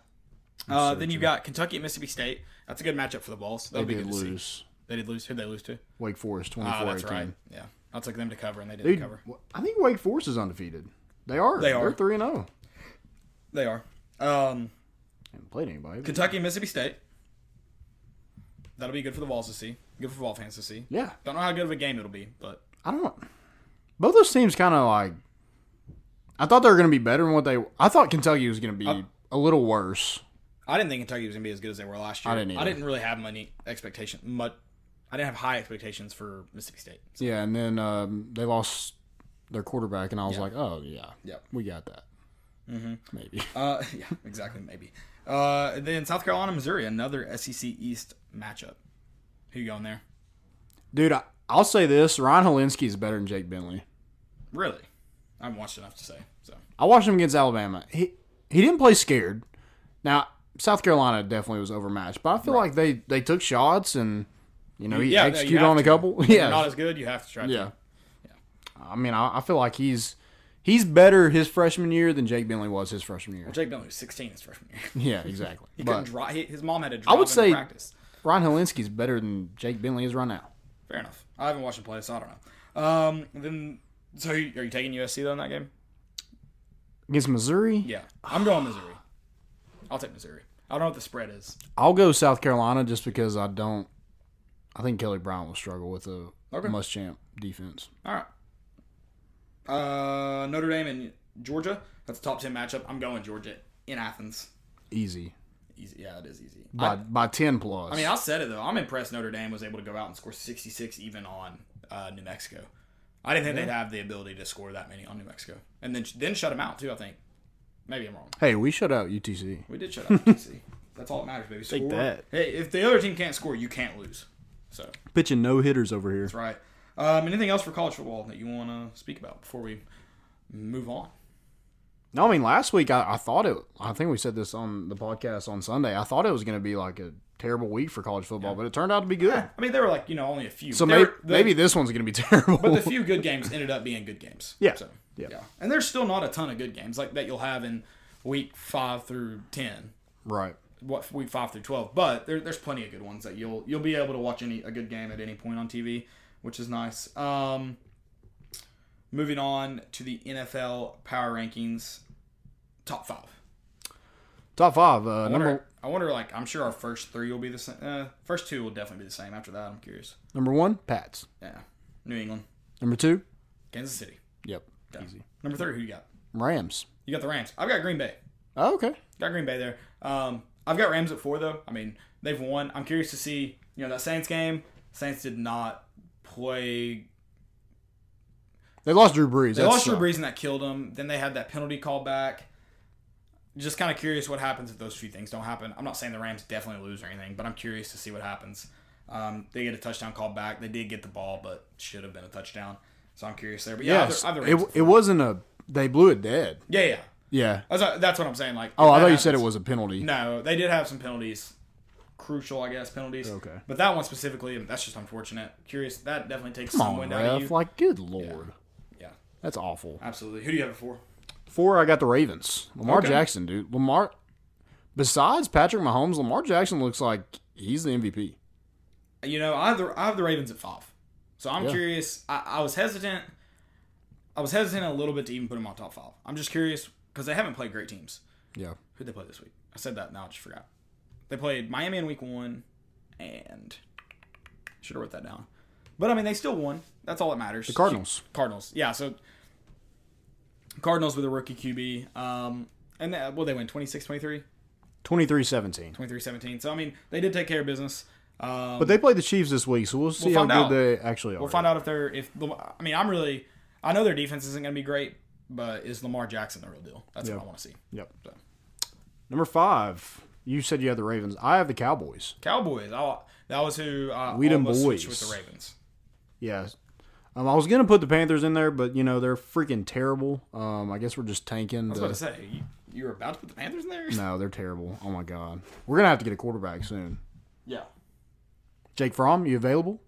Uh, then you've got Kentucky at Mississippi State. That's a good matchup for the Vols. They That'll be did good to see. lose. They did lose. Who'd they lose to? Wake Forest 24 Oh, that's 18. right. Yeah, I took them to cover, and they didn't cover. I think Wake Forest is undefeated. They are. They are. They're 3 and 0. They are. Um, Haven't played anybody. Kentucky and Mississippi State. That'll be good for the Vols to see. Good for ball fans to see. Yeah. Don't know how good of a game it'll be, but I don't know. Both those teams kind of like. I thought they were going to be better than what they. I thought Kentucky was going to be Uh, a little worse. I didn't think Kentucky was gonna be as good as they were last year. I didn't I didn't really have many expectations. But I didn't have high expectations for Mississippi State. So, Yeah, and then um, they lost their quarterback, and I was Yeah. like, oh yeah, Yep. we got that. Mm-hmm. Maybe. uh, yeah, exactly. Maybe. Uh, then South Carolina, Missouri, another SEC East matchup. Who you going there? Dude, I, I'll say this: Ryan Hilinski is better than Jake Bentley. Really? I haven't watched enough to say. So I watched him against Alabama. He he didn't play scared. Now South Carolina definitely was overmatched, but I feel like they they took shots and you know he yeah, executed have on a to. couple. Yeah, not as good. You have to try. yeah. To. I mean, I, I feel like he's he's better his freshman year than Jake Bentley was his freshman year. Jake Bentley was 16 his freshman year. Yeah, exactly. He but couldn't drive. His mom had to drive would say- practice. Ryan Hilinski's better than Jake Bentley is right now. Fair enough. I haven't watched him play, so I don't know. Um, then so are you taking USC though in that game? Against Missouri, Yeah, I'm going Missouri. I'll take Missouri. I don't know what the spread is. I'll go South Carolina just because I don't. I think Kelly Bryant will struggle with a Okay. Muschamp defense. All right. Uh, Notre Dame and Georgia. That's a top ten matchup. I'm going Georgia in Athens. Easy Easy. Yeah, it is easy. by I, by ten plus. I mean, I said it though. I'm impressed Notre Dame was able to go out and score 66 even on uh, New Mexico. I didn't think they'd have the ability to score that many on New Mexico, and then then shut them out too. I think. Maybe I'm wrong. hey, we shut out UTC. We did shut out UTC. That's all that matters, baby. Score. Take that. Hey, if the other team can't score, you can't lose. So Pitching no hitters over here. That's right. Um, anything else for college football that you want to speak about before we move on? No, I mean last week I, I thought it. I think we said this on the podcast on Sunday. I thought it was going to be like a terrible week for college football, but it turned out to be good. I mean, there were like you know only a few. So maybe, were- the- maybe this one's going to be terrible. but the few good games ended up being good games. Yeah. So Yeah. yeah. And there's still not a ton of good games like that you'll have in week five through ten. right. What week five through twelve, but there, there's plenty of good ones that you'll you'll be able to watch any a good game at any point on TV, which is nice. Um, moving on to the NFL power rankings, top five. Top five. Uh, I number I wonder, like I'm sure our first three will be the same. Uh, first two will definitely be the same. After that, I'm curious. number one, Pats. Yeah, New England, Number two, Kansas City. yep, Yeah. easy. Number three, who you got? Rams. You got the Rams. I've got Green Bay. Oh, okay. Got Green Bay there. Um, I've got Rams at four though. I mean, they've won. I'm curious to see. You know that Saints game. Saints did not play. They lost Drew Brees. They That lost Drew. Brees and that killed them. Then they had that penalty call back. Just kind of curious what happens if those two things don't happen. I'm not saying the Rams definitely lose or anything, but I'm curious to see what happens. Um, they get a touchdown called back. They did get the ball, but should have been a touchdown. So I'm curious there. But yeah, Yes, I have I have it, it wasn't a. They blew it dead. yeah, yeah. Yeah. That's, that's what I'm saying. Like, Oh, I thought you said it was a penalty. No, they did have some penalties, crucial, I guess, penalties. Okay. But that one specifically, that's just unfortunate. Curious, that definitely takes Come some on, wind out of you. Like, good lord, yeah, that's awful. absolutely. Who do you have it for? Four, I got the Ravens. Lamar Okay. Jackson, dude. Lamar. Besides Patrick Mahomes, Lamar Jackson looks like he's the MVP. You know, I have the I have the Ravens at five. So I'm Yeah. curious. I, I was hesitant. I was hesitant a little bit to even put them on top five. I'm just curious because they haven't played great teams. Yeah. Who'd they play this week? I said that now. I just forgot. They played Miami in week one, and should have wrote that down. But I mean, they still won. That's all that matters. The Cardinals. Cardinals. Yeah. So Cardinals with a rookie QB. Um, and that, well, they win 26-23, 23-17. 23-17. So I mean, they did take care of business. Um, But they played the Chiefs this week, so we'll see how good out. they actually are. We'll find out if they're if I mean I'm really I know their defense isn't going to be great, but is Lamar Jackson the real deal? That's Yeah. what I want to see. Yep. So. Number five. You said you had the Ravens. I have the Cowboys. Cowboys. I, that was who uh, We almost switched boys. with the Ravens. Yeah. Um, I was gonna put the Panthers in there, but you know they're freaking terrible. Um, I guess we're just tanking. I was the- about to say you, you were about to put the Panthers in there. no, they're terrible. Oh my god, we're gonna have to get a quarterback soon. Yeah. Jake Fromm, you available?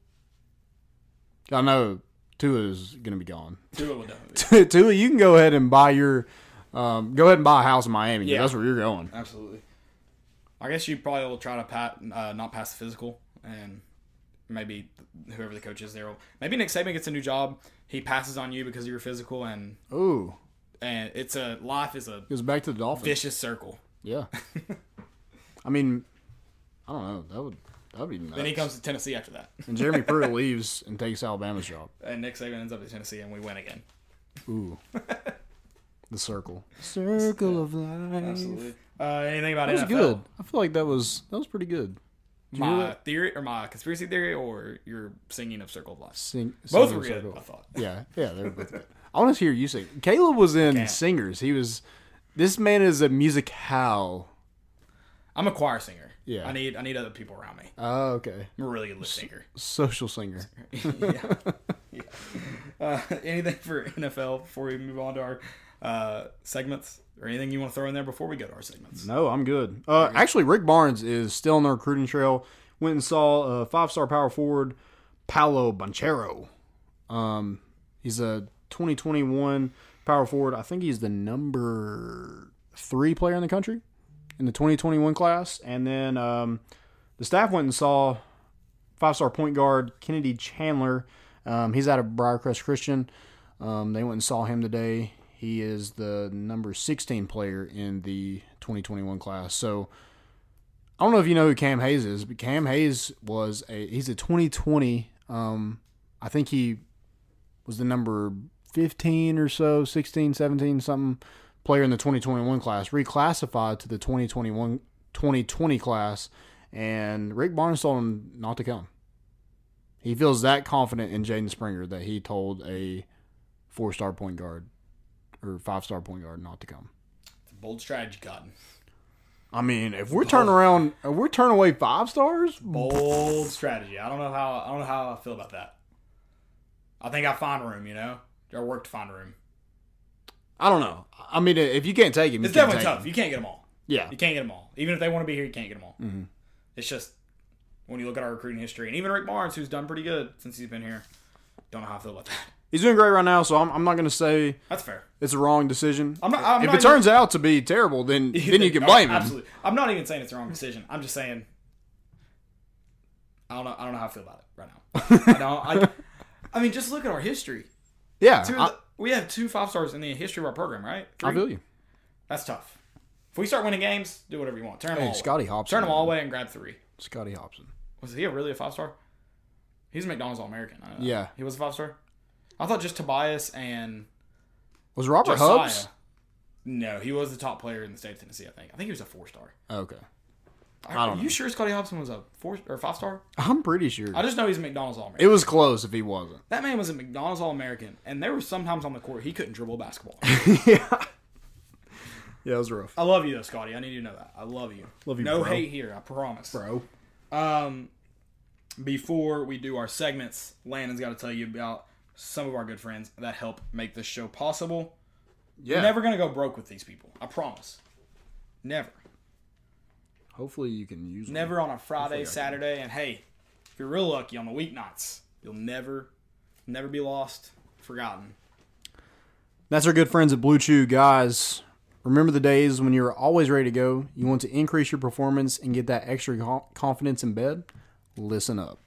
I know Tua is gonna be gone. Tua would definitely. Tua, you can go ahead and buy your, um, go ahead and buy a house in Miami. Yeah. that's where you're going. Absolutely. I guess you probably will try to pat, uh, not pass the physical, and maybe whoever the coach is there. Will, maybe Nick Saban gets a new job. He passes on you because of your physical, and Ooh, and it's a life is a goes back to the Dolphins. vicious circle. Yeah. I mean, I don't know. That would that would be nice. Then he comes to Tennessee after that, and Jeremy Pruitt leaves and takes Alabama's job. and Nick Saban ends up at Tennessee, and we win again. Ooh. the circle. Circle of life. Uh, anything about it? That was good. I feel like that was that was pretty good. Did you hear My that? theory or my conspiracy theory or your singing of Circle of Life? Sing, Both were good. I thought. Yeah, yeah, they were both good. I want to hear you sing. Caleb was in singers. He was. This man is a musicale. I'm a choir singer. Yeah. I need I need other people around me. Oh, okay. I'm a really good singer. Social singer. yeah. yeah. Uh, anything for NFL before we move on to our uh, segments, or anything you want to throw in there before we go to our segments? No, I'm good. Uh, actually, Rick Barnes is still on the recruiting trail. Went and saw uh, five-star power forward Paolo Banchero. Um, he's a 2021 power forward. I think he's the number three player in the country in the 2021 class. And then um, the staff went and saw five-star point guard Kennedy Chandler. Um, he's out of Briarcrest Christian. Um, they went and saw him today. He is the number 16 player in the 2021 class. So I don't know if you know who Cam Hayes is, but Cam Hayes was a he's a 2020. Um, I think he was the number 15 or so, 16, 17, something player in the 2021 class, reclassified to the 2021 2020 class, and Rick Barnes told him not to come. He feels that confident in Jaden Springer that he told a four star point guard or five star point guard not to come. It's a bold strategy, Cotton. I mean, if we're turning around, if we're turning away five stars, Bold strategy. I don't know how I don't know how I feel about that. I think I find room. You know, I work to find room. I don't know. I mean, if you can't take him, you It's can't definitely take tough. him. You can't get them all. Yeah, You can't get them all. Even if they want to be here, you can't get them all. Mm-hmm. It's just when you look at our recruiting history, and even Rick Barnes, who's done pretty good since he's been here. Don't know how I feel about that. He's doing great right now. So I'm, I'm not going to say That's fair. it's a wrong decision. I'm not- I'm if not it turns out to be terrible, then then you can Oh, blame him. Absolutely. I'm not even saying it's the wrong decision. I'm just saying I don't know. I don't know how I feel about it right now. I don't. I, I mean, just look at our history. Yeah, I, the- we have two five stars in the history of our program, right? I Three? feel you. That's tough. If we start winning games, do whatever you want. Turn them Hey, all. Scotty. Hopson. Turn them all away and grab three. Scotty Hopson. Was he a really a five star? He's a McDonald's All American. Yeah. he was a five star. I thought just Tobias and Was Robert Josiah. Hubbs? No, he was the top player in the state of Tennessee. I think. I think he was a four star. Okay, Are, don't are know. you sure Scotty Hopson was a four or five star? I'm pretty sure. I just know he's a McDonald's All American. It was close if he wasn't. That man was a McDonald's All American, and there were sometimes on the court he couldn't dribble a basketball. yeah. Yeah, it was rough. I love you though, Scotty. I need you to know that. I love you. Love you, No bro. hate here. I promise. Bro. Um, before we do our segments, Landon's got to tell you about some of our good friends that help make this show possible. Yeah. We're never gonna go broke with these people. I promise. Never. Hopefully you can use. Never on a Friday. Saturday, and hey, if you're real lucky on the weeknights, you'll never, never be lost, forgotten. That's our good friends at Blue Chew, guys. Remember the days when you were always ready to go? You want to increase your performance and get that extra confidence in bed? Listen up.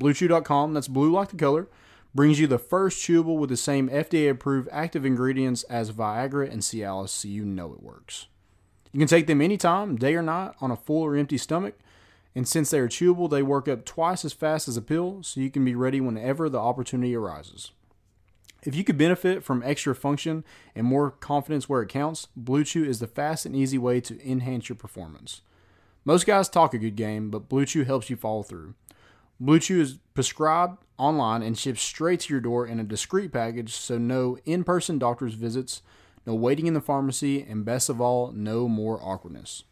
BlueChew.com, that's blue like the color, brings you the first chewable with the same FDA approved active ingredients as Viagra and Cialis, so you know it works. You can take them anytime, day or night, on a full or empty stomach. And since they are chewable, they work up twice as fast as a pill, so you can be ready whenever the opportunity arises. If you could benefit from extra function and more confidence where it counts, Blue Chew is the fast and easy way to enhance your performance. Most guys talk a good game, but Blue Chew helps you follow through. Blue Chew is prescribed online and shipped straight to your door in a discreet package, so no in person doctor's visits, no waiting in the pharmacy, and best of all, no more awkwardness.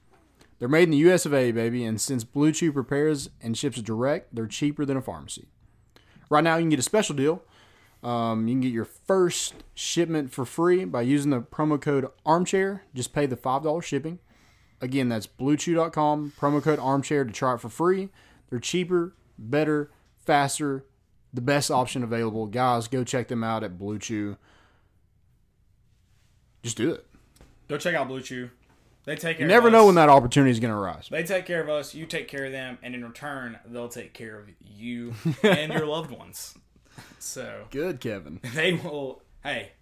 They're made in the US of A, baby, and since Blue Chew prepares and ships direct, they're cheaper than a pharmacy. Right now, you can get a special deal. Um, you can get your first shipment for free by using the promo code armchair. Just pay the $5 shipping. Again, that's bluechew.com, promo code armchair to try it for free. They're cheaper, better, faster, the best option available. Guys, go check them out at Blue Chew. Just do it. Go check out Blue Chew. They take care You never know when that opportunity is going to arise. They take care of us, you take care of them, and in return, they'll take care of you and your loved ones. So Good, Kevin. they will. Hey,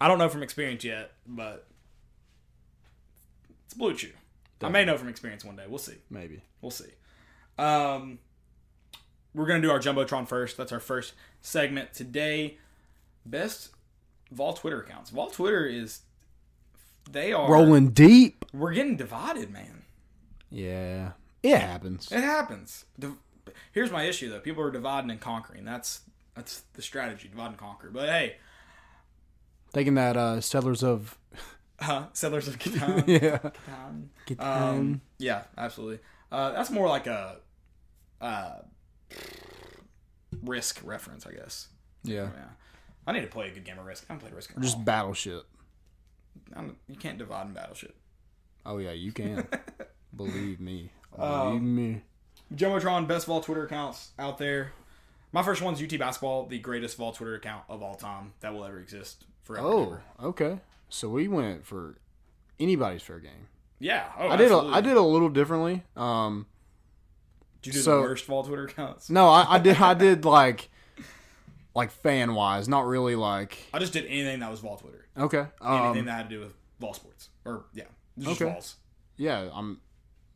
I don't know from experience yet, but it's Blue Chew. I may know from experience one day. We'll see. Maybe. We'll see. Um, we're gonna do our jumbotron first. That's our first segment today. Best Vol Twitter accounts. Vol Twitter is they are Rolling deep. We're getting divided, man. Yeah. It happens. It happens. Div- Here's my issue though. People are dividing and conquering. That's that's the strategy, divide and conquer. But hey, Taking that uh, Settlers of. uh, Settlers of Catan. Yeah. Catan. Get Um, yeah, absolutely. Uh, that's more like a uh, risk reference, I guess. yeah. Yeah, I need to play a good game of Risk. I haven't played Risk. In Just while. battleship. I'm, you can't divide and battleship. Oh, yeah, you can. Believe me. Um, Believe me. Jumbotron, best Vol Twitter accounts out there. My first one's UT Basketball, the greatest Vol Twitter account of all time that will ever exist forever. Oh, okay. So we went for anybody's fair game. yeah. Oh, I did. A. I did a little differently. Um, Did you do so- the worst Vol Twitter accounts? no, I, I did. I did like, like fan wise, not really like. I just did anything that was Vol Twitter. Okay. Anything Um, that had to do with Vol Sports. Or, yeah. Just Okay. Vols. yeah, I'm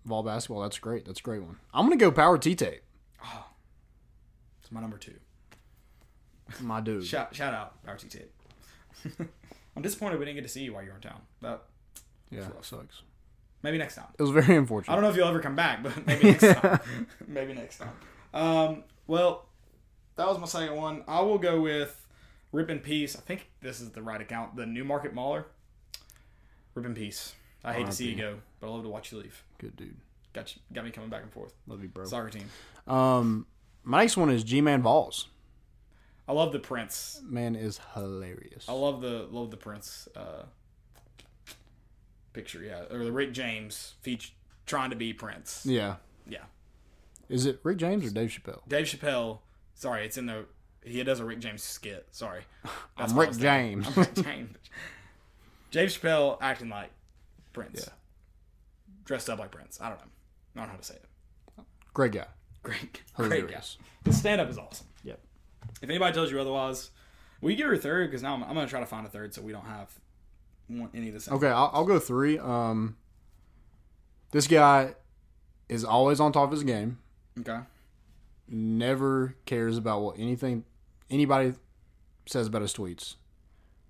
Vol basketball. That's great. That's a great one. I'm gonna go power T tape. It's my number two. My dude. Shout, shout out, Power T Tape. I'm disappointed we didn't get to see you while you were in town. That yeah, sucks. Maybe next time. It was very unfortunate. I don't know if you'll ever come back, but maybe next time. maybe next time. Um, well, that was my second one. I will go with Rip in Peace. I think this is the right account. The New Market Mauler. Rip in Peace. I hate to see you go, but I love to watch you leave. Good dude. Got you, got me coming back and forth. Love you, bro. Soccer team. Um, my next one is G Man Vols. I love the Prince. Man is hilarious. I love the love the Prince uh, picture. Yeah, or the Rick James feature trying to be Prince. Yeah. Yeah. Is it Rick James or Dave Chappelle? Dave Chappelle. Sorry, it's in the. He does a Rick James skit. Sorry. That's I'm Rick. James. I'm Rick James. Dave Chappelle acting like Prince. Yeah. Dressed up like Prince. I don't know. I don't know how to say it. Great guy. Great. Great guy. The stand up is awesome. Yep. If anybody tells you otherwise, we you give her a third? Because now I'm, I'm going to try to find a third so we don't have one, any of the same. Okay, I'll, I'll go three. Um, this guy is always on top of his game. Okay. Never cares about what anything anybody says about his tweets.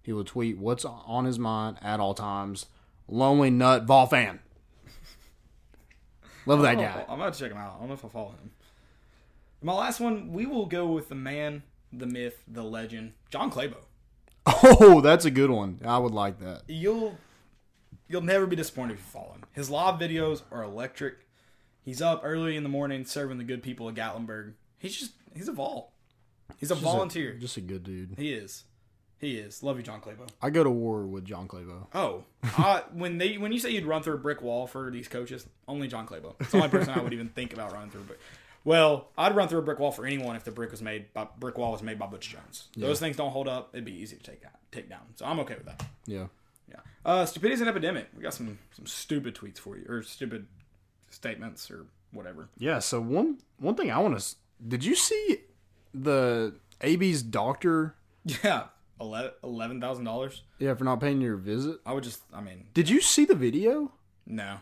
He will tweet what's on his mind at all times. Lonely nut Vol fan. Love that Oh, guy. I'm about to check him out. I don't know if I follow him. My last one, we will go with the man, the myth, the legend, John Claybo. Oh, that's a good one. I would like that. You'll you'll never be disappointed if you follow him. His live videos are electric. He's up early in the morning serving the good people of Gatlinburg. He's just he's a vol. He's a Just a- volunteer. just a good dude. he is. He is. Love you, John Claybo. I go to war with John Clavo. Oh, I, when they when you say you'd run through a brick wall for these coaches, only John Claybo. It's the only person I would even think about running through. But well, I'd run through a brick wall for anyone if the brick was made by brick wall was made by Butch Jones. Those things don't hold up. It'd be easy to take out, take down. So I'm okay with that. Yeah. Yeah. Uh, stupidity is an epidemic. We got some some stupid tweets for you or stupid statements or whatever. Yeah. So one one thing I want to. Did you see the AB's doctor? Yeah. Eleven thousand dollars. Yeah, for not paying your visit. I would just. I mean, Did you see the video? no.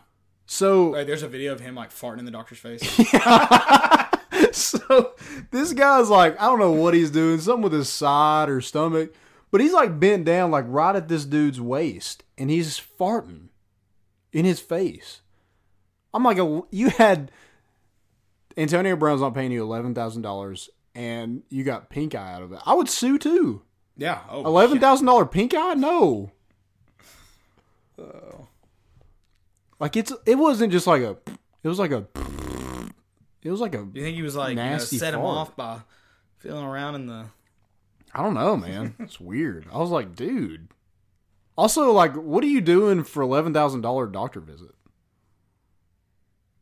So there's a video of him like farting in the doctor's face. so this guy's like, I don't know what he's doing, something with his side or stomach, but he's like bent down, like right at this dude's waist, and he's farting in his face. I'm like, oh, you had Antonio Brown's not paying you eleven thousand dollars, and you got pink eye out of it. I would sue too. Yeah. oh, eleven thousand dollar pink eye? No. Oh. Like it's it wasn't just like a. It was like a. It was like a. You think he was like you know, Nasty set him off by feeling around in the? I don't know, man. It's weird. I was like, dude. Also, like, what are you doing for eleven thousand dollar doctor visit?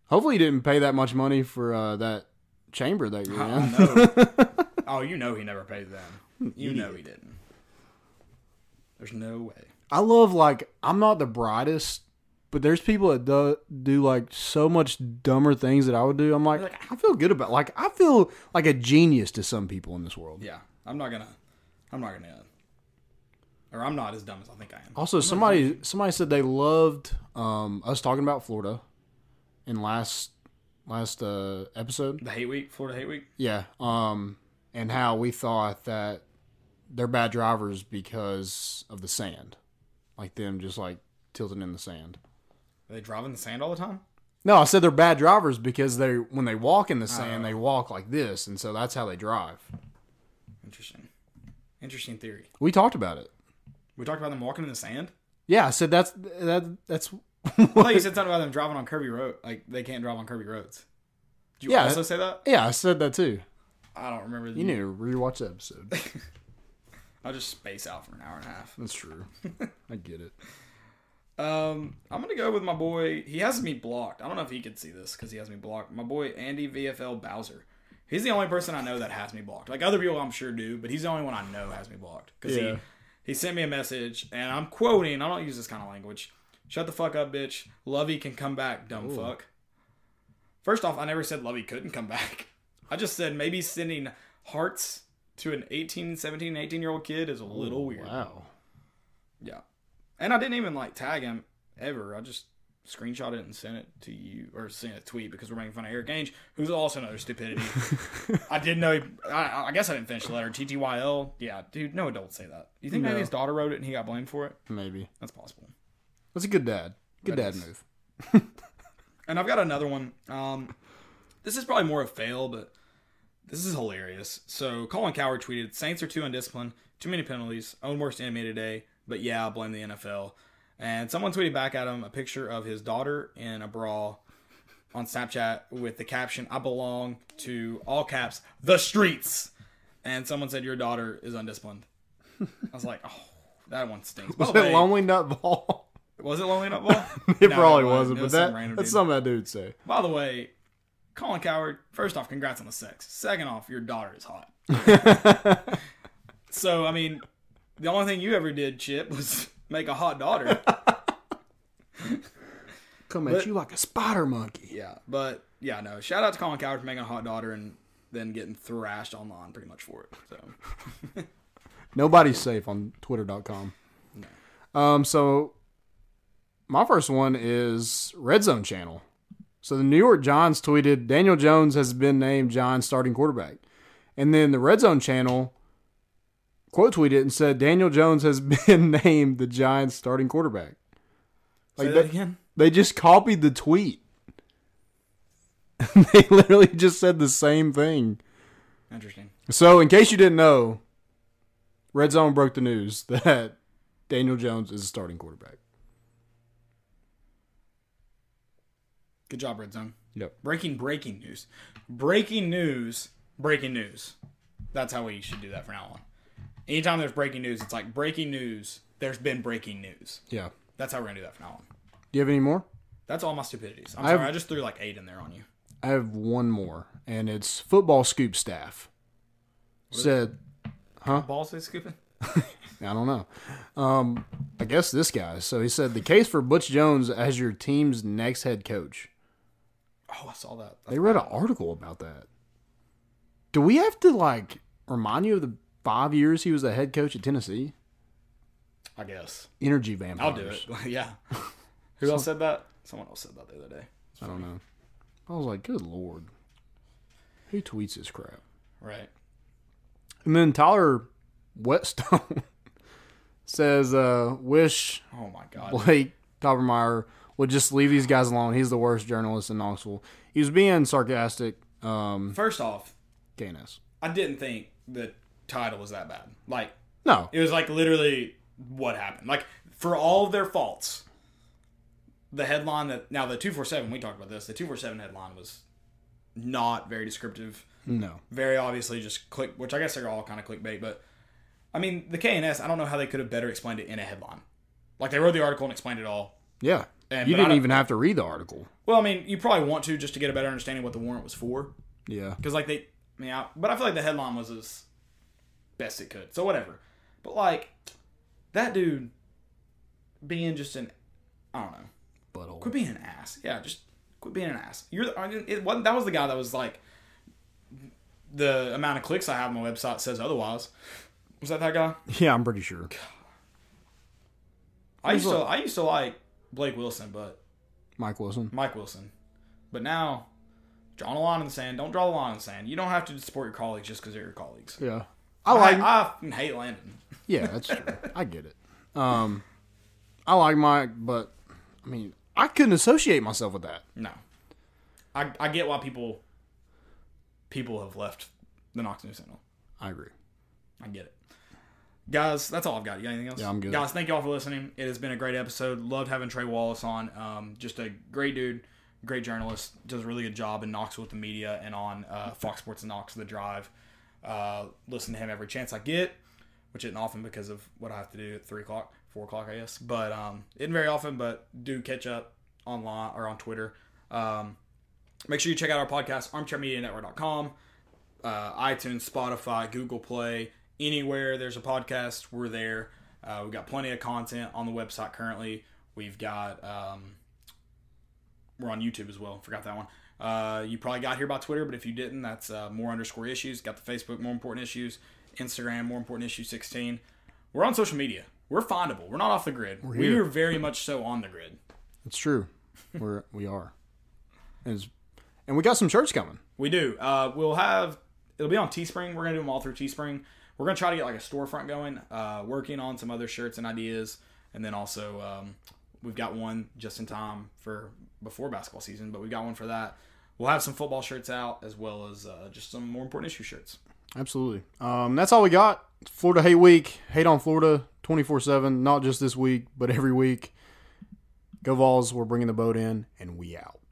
Hopefully, you didn't pay that much money for uh, that chamber that you're in. know. oh, you know he never paid them. You know he didn't. There's no way. I love like I'm not the brightest, but there's people that do do like so much dumber things that I would do. I'm like, I feel good about. Like I feel like a genius to some people in this world. Yeah, I'm not gonna. I'm not gonna. Or I'm not as dumb as I think I am. Also, somebody somebody said they loved um, us talking about Florida in last last uh, episode. The hate week, Florida hate week. Yeah, um, and how we thought that they're bad drivers because of the sand, like them just like tilting in the sand. Are they driving the sand all the time? No, I said they're bad drivers because they when they walk in the oh. sand, they walk like this, and so that's how they drive. Interesting. Interesting theory. We talked about it. We talked about them walking in the sand. Yeah, I said that's that that's. I thought you said something about them driving on curvy road. Like they can't drive on curvy roads. Did you Yeah. also say that? yeah, I said that too. I don't remember. The, You need to rewatch the episode. I'll just space out for an hour and a half. That's true. I get it. Um, I'm gonna go with my boy. He has me blocked. I don't know if he could see this because he has me blocked. My boy Andy VFL Bowser. He's the only person I know that has me blocked. Like other people, I'm sure do, but he's the only one I know has me blocked because Yeah. he he sent me a message and I'm quoting. I don't use this kind of language. Shut the fuck up, bitch. Lovey can come back, dumb fuck. First off, I never said Lovey couldn't come back. I just said maybe sending hearts to an 18, 17, 18 year old kid is a little weird. Wow. Yeah. And I didn't even like tag him ever. I just screenshot it and sent it to you or sent a tweet because we're making fun of Erik Ainge, who's also another stupidity. I didn't know. He, I, I guess I didn't finish the letter. TTYL. Yeah, dude. No adults say that. You think maybe his daughter wrote it and he got blamed for it? Maybe That's possible. that's a good dad. Good That dad is. move. And I've got another one. Um, this is probably more a fail, but this is hilarious. So Colin Cowherd tweeted: "Saints are too undisciplined, too many penalties, own worst enemy today, but yeah, I blame the NFL." And someone tweeted back at him a picture of his daughter in a bra on Snapchat with the caption: "I belong to all caps the streets." And someone said your daughter is undisciplined. I was like, "Oh, that one stinks." Was it way, lonely nut ball? was it lonely nut ball? it No, probably it wasn't, It but was some that random that's dude. something that dude say. By the way, Colin Cowherd, first off, congrats on the sex. Second off, your daughter is hot. so, I mean, the only thing you ever did, Chip, was make a hot daughter. Come But- at you like a spider monkey. yeah, but yeah, no. Shout out to Colin Cowherd for making a hot daughter and then getting thrashed online pretty much for it. So, Nobody's safe on Twitter.com. Um, so my first one is Red Zone Channel. So the New York Giants tweeted Daniel Jones has been named Giants starting quarterback, and then the Red Zone Channel quote tweeted and said Daniel Jones has been named the Giants starting quarterback. say Like that they, again. they just copied the tweet. they literally just said the same thing. Interesting. So, in case you didn't know, Red Zone broke the news that Daniel Jones is a starting quarterback. Good job, Red Zone. Yep. Breaking, breaking news. Breaking news. Breaking news. That's how we should do that from now on. Anytime there's breaking news, it's like breaking news. There's been breaking news. Yeah. That's how we're gonna do that from now on. Do you have any more? That's all my stupidities. I'm I sorry, have- I just threw like eight in there on you. I have one more, and it's football scoop staff said, huh? Balls they scooping? I don't know. Um, I guess this guy. So he said the case for Butch Jones as your team's next head coach. Oh, I saw that. They read an article about that. Do we have to like remind you of the five years he was the head coach at Tennessee? I guess Energy vampires. I'll do it. yeah. Who else said that? Someone else said that the other day. I don't know. I was like, good lord. Who tweets this crap? Right. And then Tyler Whetstone says, uh, wish Oh my god. Blake Toppmeyer would just leave these guys alone. He's the worst journalist in Knoxville. He was being sarcastic. Um, First off, KNS. I didn't think the title was that bad. Like, No. It was like literally what happened. Like for all of their faults, the headline that now the two four seven we talked about this. The two four seven headline was not very descriptive. No. Very obviously just click, which I guess they're all kind of clickbait. But I mean, the KNS. I don't know how they could have better explained it in a headline. Like they wrote the article and explained it all. Yeah. And- you didn't even have to read the article. Well, I mean, you probably want to just to get a better understanding what the warrant was for. Yeah. Because like they, I mean, I, but I feel like the headline was as best it could. So whatever. But like that dude being just an, I don't know, Butthole. quit being an ass. Yeah, just quit being an ass. You're the, I mean, it wasn't that was the guy that was like the amount of clicks I have on my website says otherwise. Was that that guy? Yeah, I'm pretty sure. I used to I used to like Blake Wilson, but Mike Wilson. Mike Wilson. But now, draw a line in the sand. Don't draw the line in the sand. You don't have to support your colleagues just because they're your colleagues. Yeah. I I, like I, fucking hate Landon. Yeah, that's true. I get it. Um I like Mike, but I mean, I couldn't associate myself with that. No, I, I get why people people have left the Knox News Sentinel. I agree. I get it. Guys, that's all I've got. You got anything else? Yeah, I'm good. Guys, thank you all for listening. It has been a great episode. Loved having Trey Wallace on. Um, just a great dude, great journalist. Does a really good job in Knoxville with the media and on uh, Fox Sports and Knox The Drive. Uh, listen to him every chance I get, which isn't often because of what I have to do at three o'clock, four o'clock, I guess. But um, isn't very often. But do catch up online or on Twitter. Um, make sure you check out our podcast, armchairmedianetwork.com uh, iTunes, Spotify, Google Play, anywhere there's a podcast, we're there. Uh, we've got plenty of content on the website currently. We've got um, we're on YouTube as well. Forgot that one. Uh, you probably got here by Twitter, but if you didn't, that's uh, more underscore issues. Got the Facebook more important issues, Instagram more important issues sixteen. We're on social media. We're findable. We're not off the grid. We're here. are very much so on the grid. It's true. We're we are. And, and we got some shirts coming. We do. Uh, we'll have it'll be on Teespring. We're gonna do them all through Teespring. We're gonna try to get like a storefront going. Uh, working on some other shirts and ideas, and then also um, we've got one just in time for before basketball season. But we've got one for that. We'll have some football shirts out as well as uh, just some more important issue shirts. Absolutely. Um, that's all we got. Florida Hate Week. Hate on Florida 24 7, not just this week, but every week. Go Vols. We're bringing the boat in, and we out.